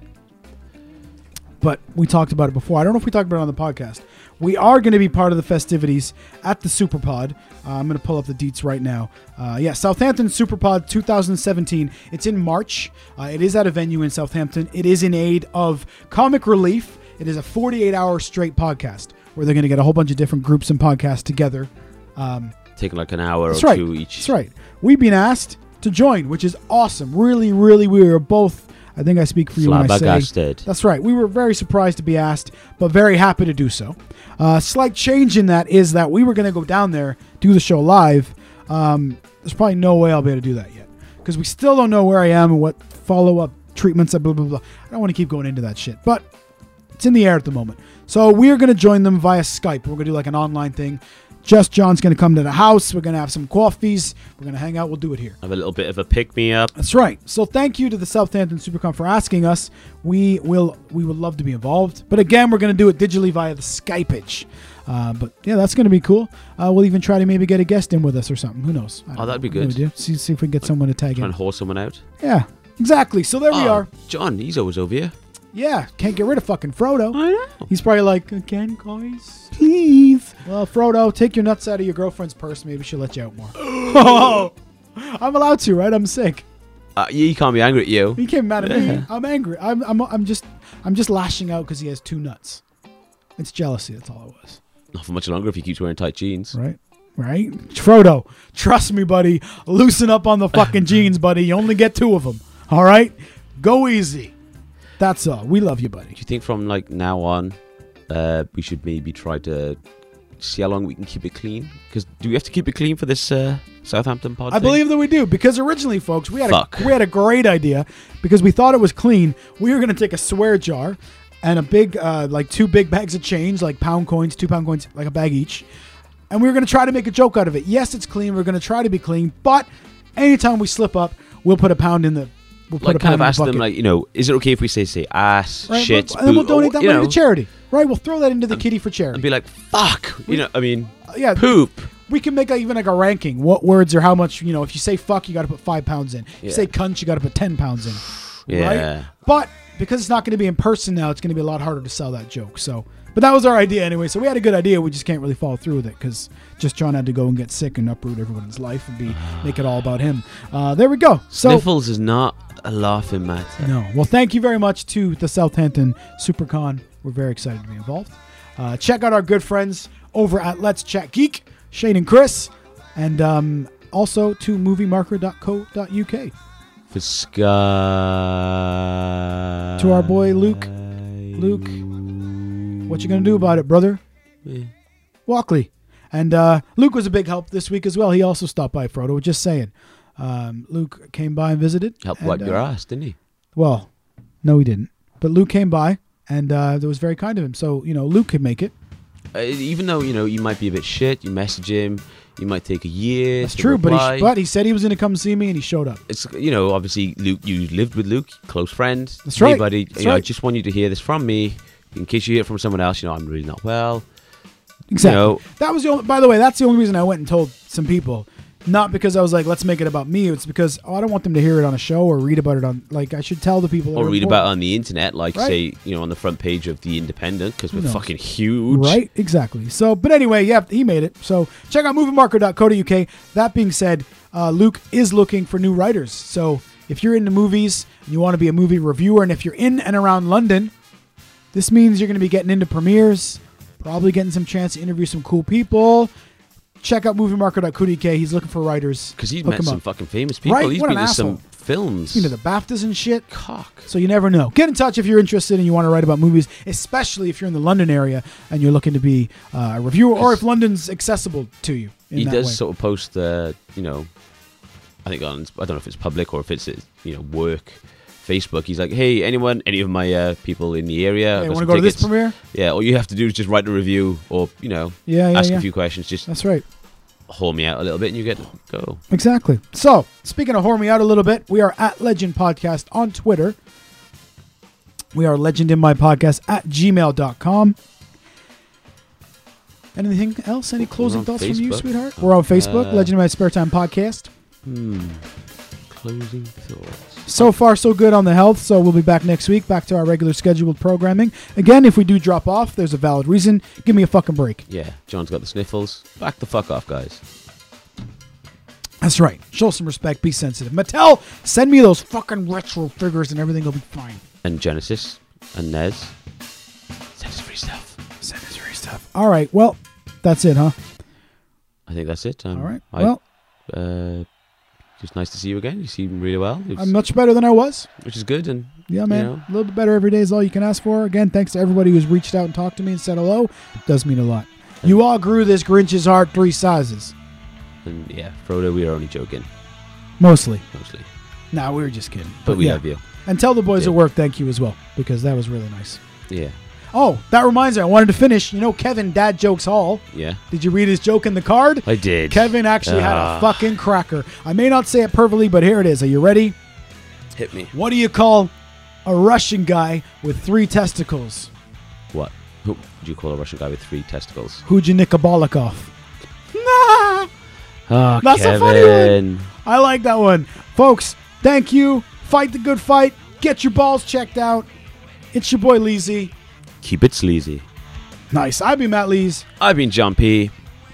but we talked about it before. I don't know if we talked about it on the podcast. We are going to be part of the festivities at the Superpod. Uh, I'm going to pull up the deets right now. Uh, yeah, Southampton Superpod 2017. It's in March. Uh, it is at a venue in Southampton. It is in aid of Comic Relief. It is a 48 hour straight podcast where they're going to get a whole bunch of different groups and podcasts together. Um, Taking like an hour or right. two each. That's right. We've been asked to join, which is awesome. Really, really, we are both. I think I speak for you when I say that's right. We were very surprised to be asked, but very happy to do so. Uh, slight change in that is that we were going to go down there, do the show live. Um, there's probably no way I'll be able to do that yet because we still don't know where I am and what follow up treatments. Blah blah blah. I don't want to keep going into that shit, but it's in the air at the moment. So we're going to join them via Skype. We're going to do like an online thing. Just John's going to come to the house. We're going to have some coffees. We're going to hang out. We'll do it here. Have a little bit of a pick me up. That's right. So thank you to the Southampton Supercom for asking us. We will we would love to be involved, but again, we're going to do it digitally via the Skypeage. Uh, but yeah, that's going to be cool. Uh, we'll even try to maybe get a guest in with us or something. Who knows? Oh, that'd be good. See, see if we can get someone to tag Try and in. horse someone out. Yeah, exactly. So there we Oh, are. John, he's always over here. Yeah, can't get rid of fucking Frodo. I know. He's probably like, again, guys, please. Well, Frodo, take your nuts out of your girlfriend's purse. Maybe she'll let you out more. oh, (gasps) I'm allowed to, right? I'm sick. Uh, he can't be angry at you. He came mad at me. (laughs) I'm angry. I'm, I'm, I'm just, I'm just lashing out because he has two nuts. It's jealousy. That's all it was. Not for much longer if he keeps wearing tight jeans. Right? Right? Frodo, trust me, buddy. Loosen up on the fucking (laughs) jeans, buddy. You only get two of them. All right? Go easy. That's all. We love you, buddy. Do you think from like now on, uh, we should maybe try to see how long we can keep it clean? Because do we have to keep it clean for this uh, Southampton pod? I thing? believe that we do because originally, folks, we had Fuck. a we had a great idea because we thought it was clean. We were going to take a swear jar and a big, uh, like two big bags of change, like pound coins, two pound coins, like a bag each, and we were going to try to make a joke out of it. Yes, it's clean. We're going to try to be clean, but anytime we slip up, we'll put a pound in the we'll put like a kind of pound in ask the them bucket. like you know, is it okay if we say say ass, Right, shit, and then we'll donate that money know, to charity. Right, we'll throw that into the kitty for charity. and be like fuck, you know, I mean, yeah, poop. we can make like, even like a ranking. What words or how much? You know, if you say fuck, you got to put five pounds in. If you Yeah. say cunt, you got to put ten pounds in. (sighs) Yeah. Right? But because it's not going to be in person now, it's going to be a lot harder to sell that joke. So, but that was our idea anyway. So we had a good idea. We just can't really follow through with it because just John had to go and get sick and uproot everyone's life and be (sighs) make it all about him. Uh, there we go. So Sniffles is not a laughing matter. no. Well, thank you very much to the Southampton SuperCon. We're very excited to be involved. Uh, check out our good friends over at Let's Chat Geek, Shane and Chris, and um, also to moviemarker.co.uk. For Sky. To our boy Luke. Luke, what you gonna do about it, brother? Yeah. Walkley. And uh, Luke was a big help this week as well. He also stopped by Frodo. Just saying. Um, Luke came by and visited. Helped and, wipe your uh, ass, didn't he? Well, no, he didn't. But Luke came by, and uh, that was very kind of him. So you know, Luke could make it. Uh, even though you know you might be a bit shit, you message him. You might take a year. That's to true. But reply. he, but he said he was going to come see me, and he showed up. it's you know obviously Luke. You lived with Luke, close friend. That's right. Anybody, That's you know, I just want you to hear this from me, in case you hear it from someone else. You know, I'm really not well. Exactly. know- that was the only. By the way, that's the only reason I went and told some people. Not because I was like, let's make it about me. It's because oh, I don't want them to hear it on a show or read about it on. Like, I should tell the people. Or read important. about it on the internet, like Right. say you know on the front page of the Independent, because we're fucking huge. Right, exactly. So, but anyway, yeah, he made it. So check out moviemarker.co.uk. That being said, uh, Luke is looking for new writers. So if you're into movies and you want to be a movie reviewer, and if you're in and around London, this means you're going to be getting into premieres, probably getting some chance to interview some cool people. Check out moviemarker.co.uk. He's looking for writers. Because he's Hook met some up. fucking famous people. Right, He's what been to some films. Into the BAFTAs and shit. cock. So you never know. Get in touch if you're interested and you want to write about movies, especially if you're in the London area and you're looking to be uh, a reviewer, or if London's accessible to you. In he does way. sort of post, uh, you know, I think on I don't know if it's public or if it's you know work Facebook. He's like, hey, anyone, any of my uh, people in the area, Hey, want to go to this premiere? Yeah, all you have to do is just write a review or you know Yeah, yeah, ask yeah. a few questions, just That's right. haul me out a little bit, and you get to go. Exactly. So, speaking of whore me out a little bit, we are at Legend Podcast on Twitter. We are Legend in My Podcast at gmail.com. Anything else? Any closing thoughts from you, sweetheart? We're on Facebook, Uh, Legend in My Spare Time Podcast. Hmm. Closing thoughts. So far, so good on the health. So we'll be back next week, back to our regular scheduled programming. Again, if we do drop off, there's a valid reason. Give me a fucking break. Yeah, John's got the sniffles. Back the fuck off, guys. That's right. Show some respect. Be sensitive. Mattel, send me those fucking retro figures, and everything will be fine. And Genesis and NES. Send us free stuff. Send us free stuff. All right. Well, that's it, huh? I think that's it. Um, All right. I, well, uh, just nice to see you again. You seem really well, It's- I'm much better than I was. which is good. And Yeah, man. You know. A little bit better every day is all you can ask for. Again, thanks to everybody who's reached out and talked to me and said hello. It does mean a lot. You all grew this Grinch's heart three sizes. and yeah, Frodo, we are only joking Mostly. mostly, Nah, we were just kidding. but we yeah. love you. And tell the boys Yeah. at work thank you as well, because that was really nice. Yeah, Oh, that reminds me, I wanted to finish. You know, Kevin Dad Jokes Hall. yeah, Did you read his joke in the card? I did. Kevin actually had Ah. a fucking cracker. I may not say it perfectly, but here it is. Are you ready? hit me. What do you call a Russian guy with three testicles? What? Who would you call a Russian guy with three testicles? Hujinikabalikov. Nah! Oh, That's a Kevin. funny I like that one. Folks, thank you. Fight the good fight. Get your balls checked out. It's your boy Leezy. Keep it sleazy. Nice. I've been Matt Lees. I've been John P.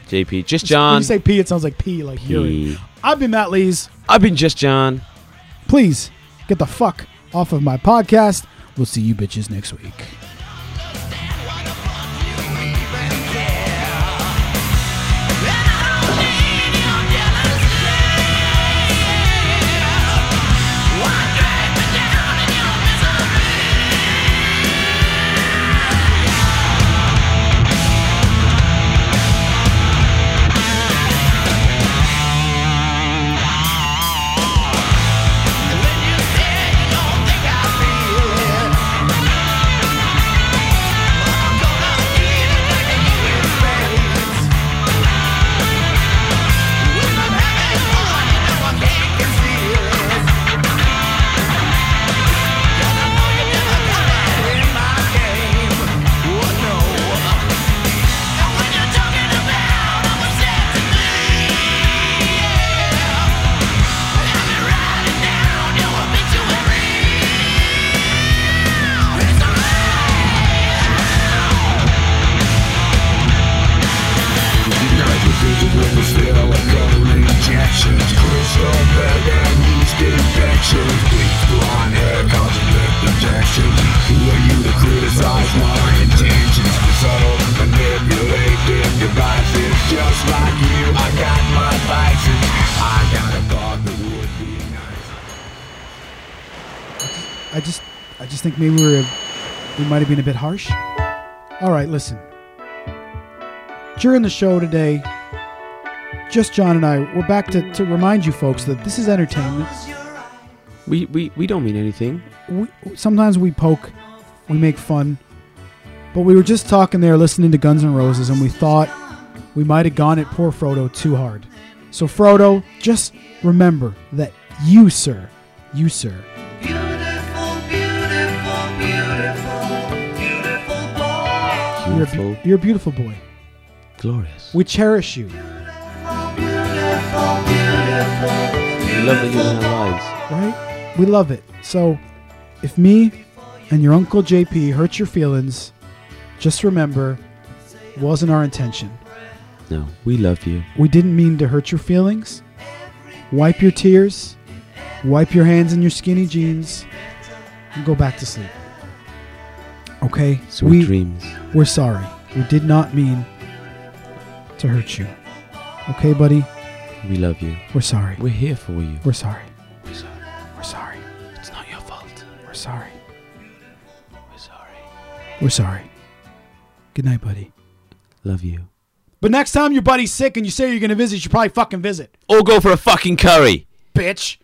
JP. Just John. When you say P, it sounds like P, like urine. P. I've been Matt Lees. I've been just John. Please get the fuck off of my podcast. We'll see you bitches next week. Think maybe we were we might have been a bit harsh. All right, listen. During the show today, just John and I, we're back to, to remind you folks that this is entertainment. We, we, we don't mean anything. We, sometimes we poke, we make fun, but we were just talking there listening to Guns N' Roses and we thought we might have gone at poor Frodo too hard. So, Frodo, just remember that you, sir, you, sir, you're a, be- you're a beautiful boy. glorious. We cherish you, We love that you're in our lives. right? We love it. So, if me and your Uncle JP hurt your feelings, just remember, it wasn't our intention. No, we love you. We didn't mean to hurt your feelings. Wipe your tears, wipe your hands in your skinny jeans, and go back to sleep. Okay? Sweet we, dreams. We're sorry. We did not mean to hurt you. Okay, buddy? We love you. We're sorry. We're here for you. We're sorry. We're sorry. We're sorry. It's not your fault. We're sorry. We're sorry. We're sorry. Good night, buddy. Love you. But next time your buddy's sick and you say you're going to visit, you should probably fucking visit. Or go for a fucking curry. Bitch.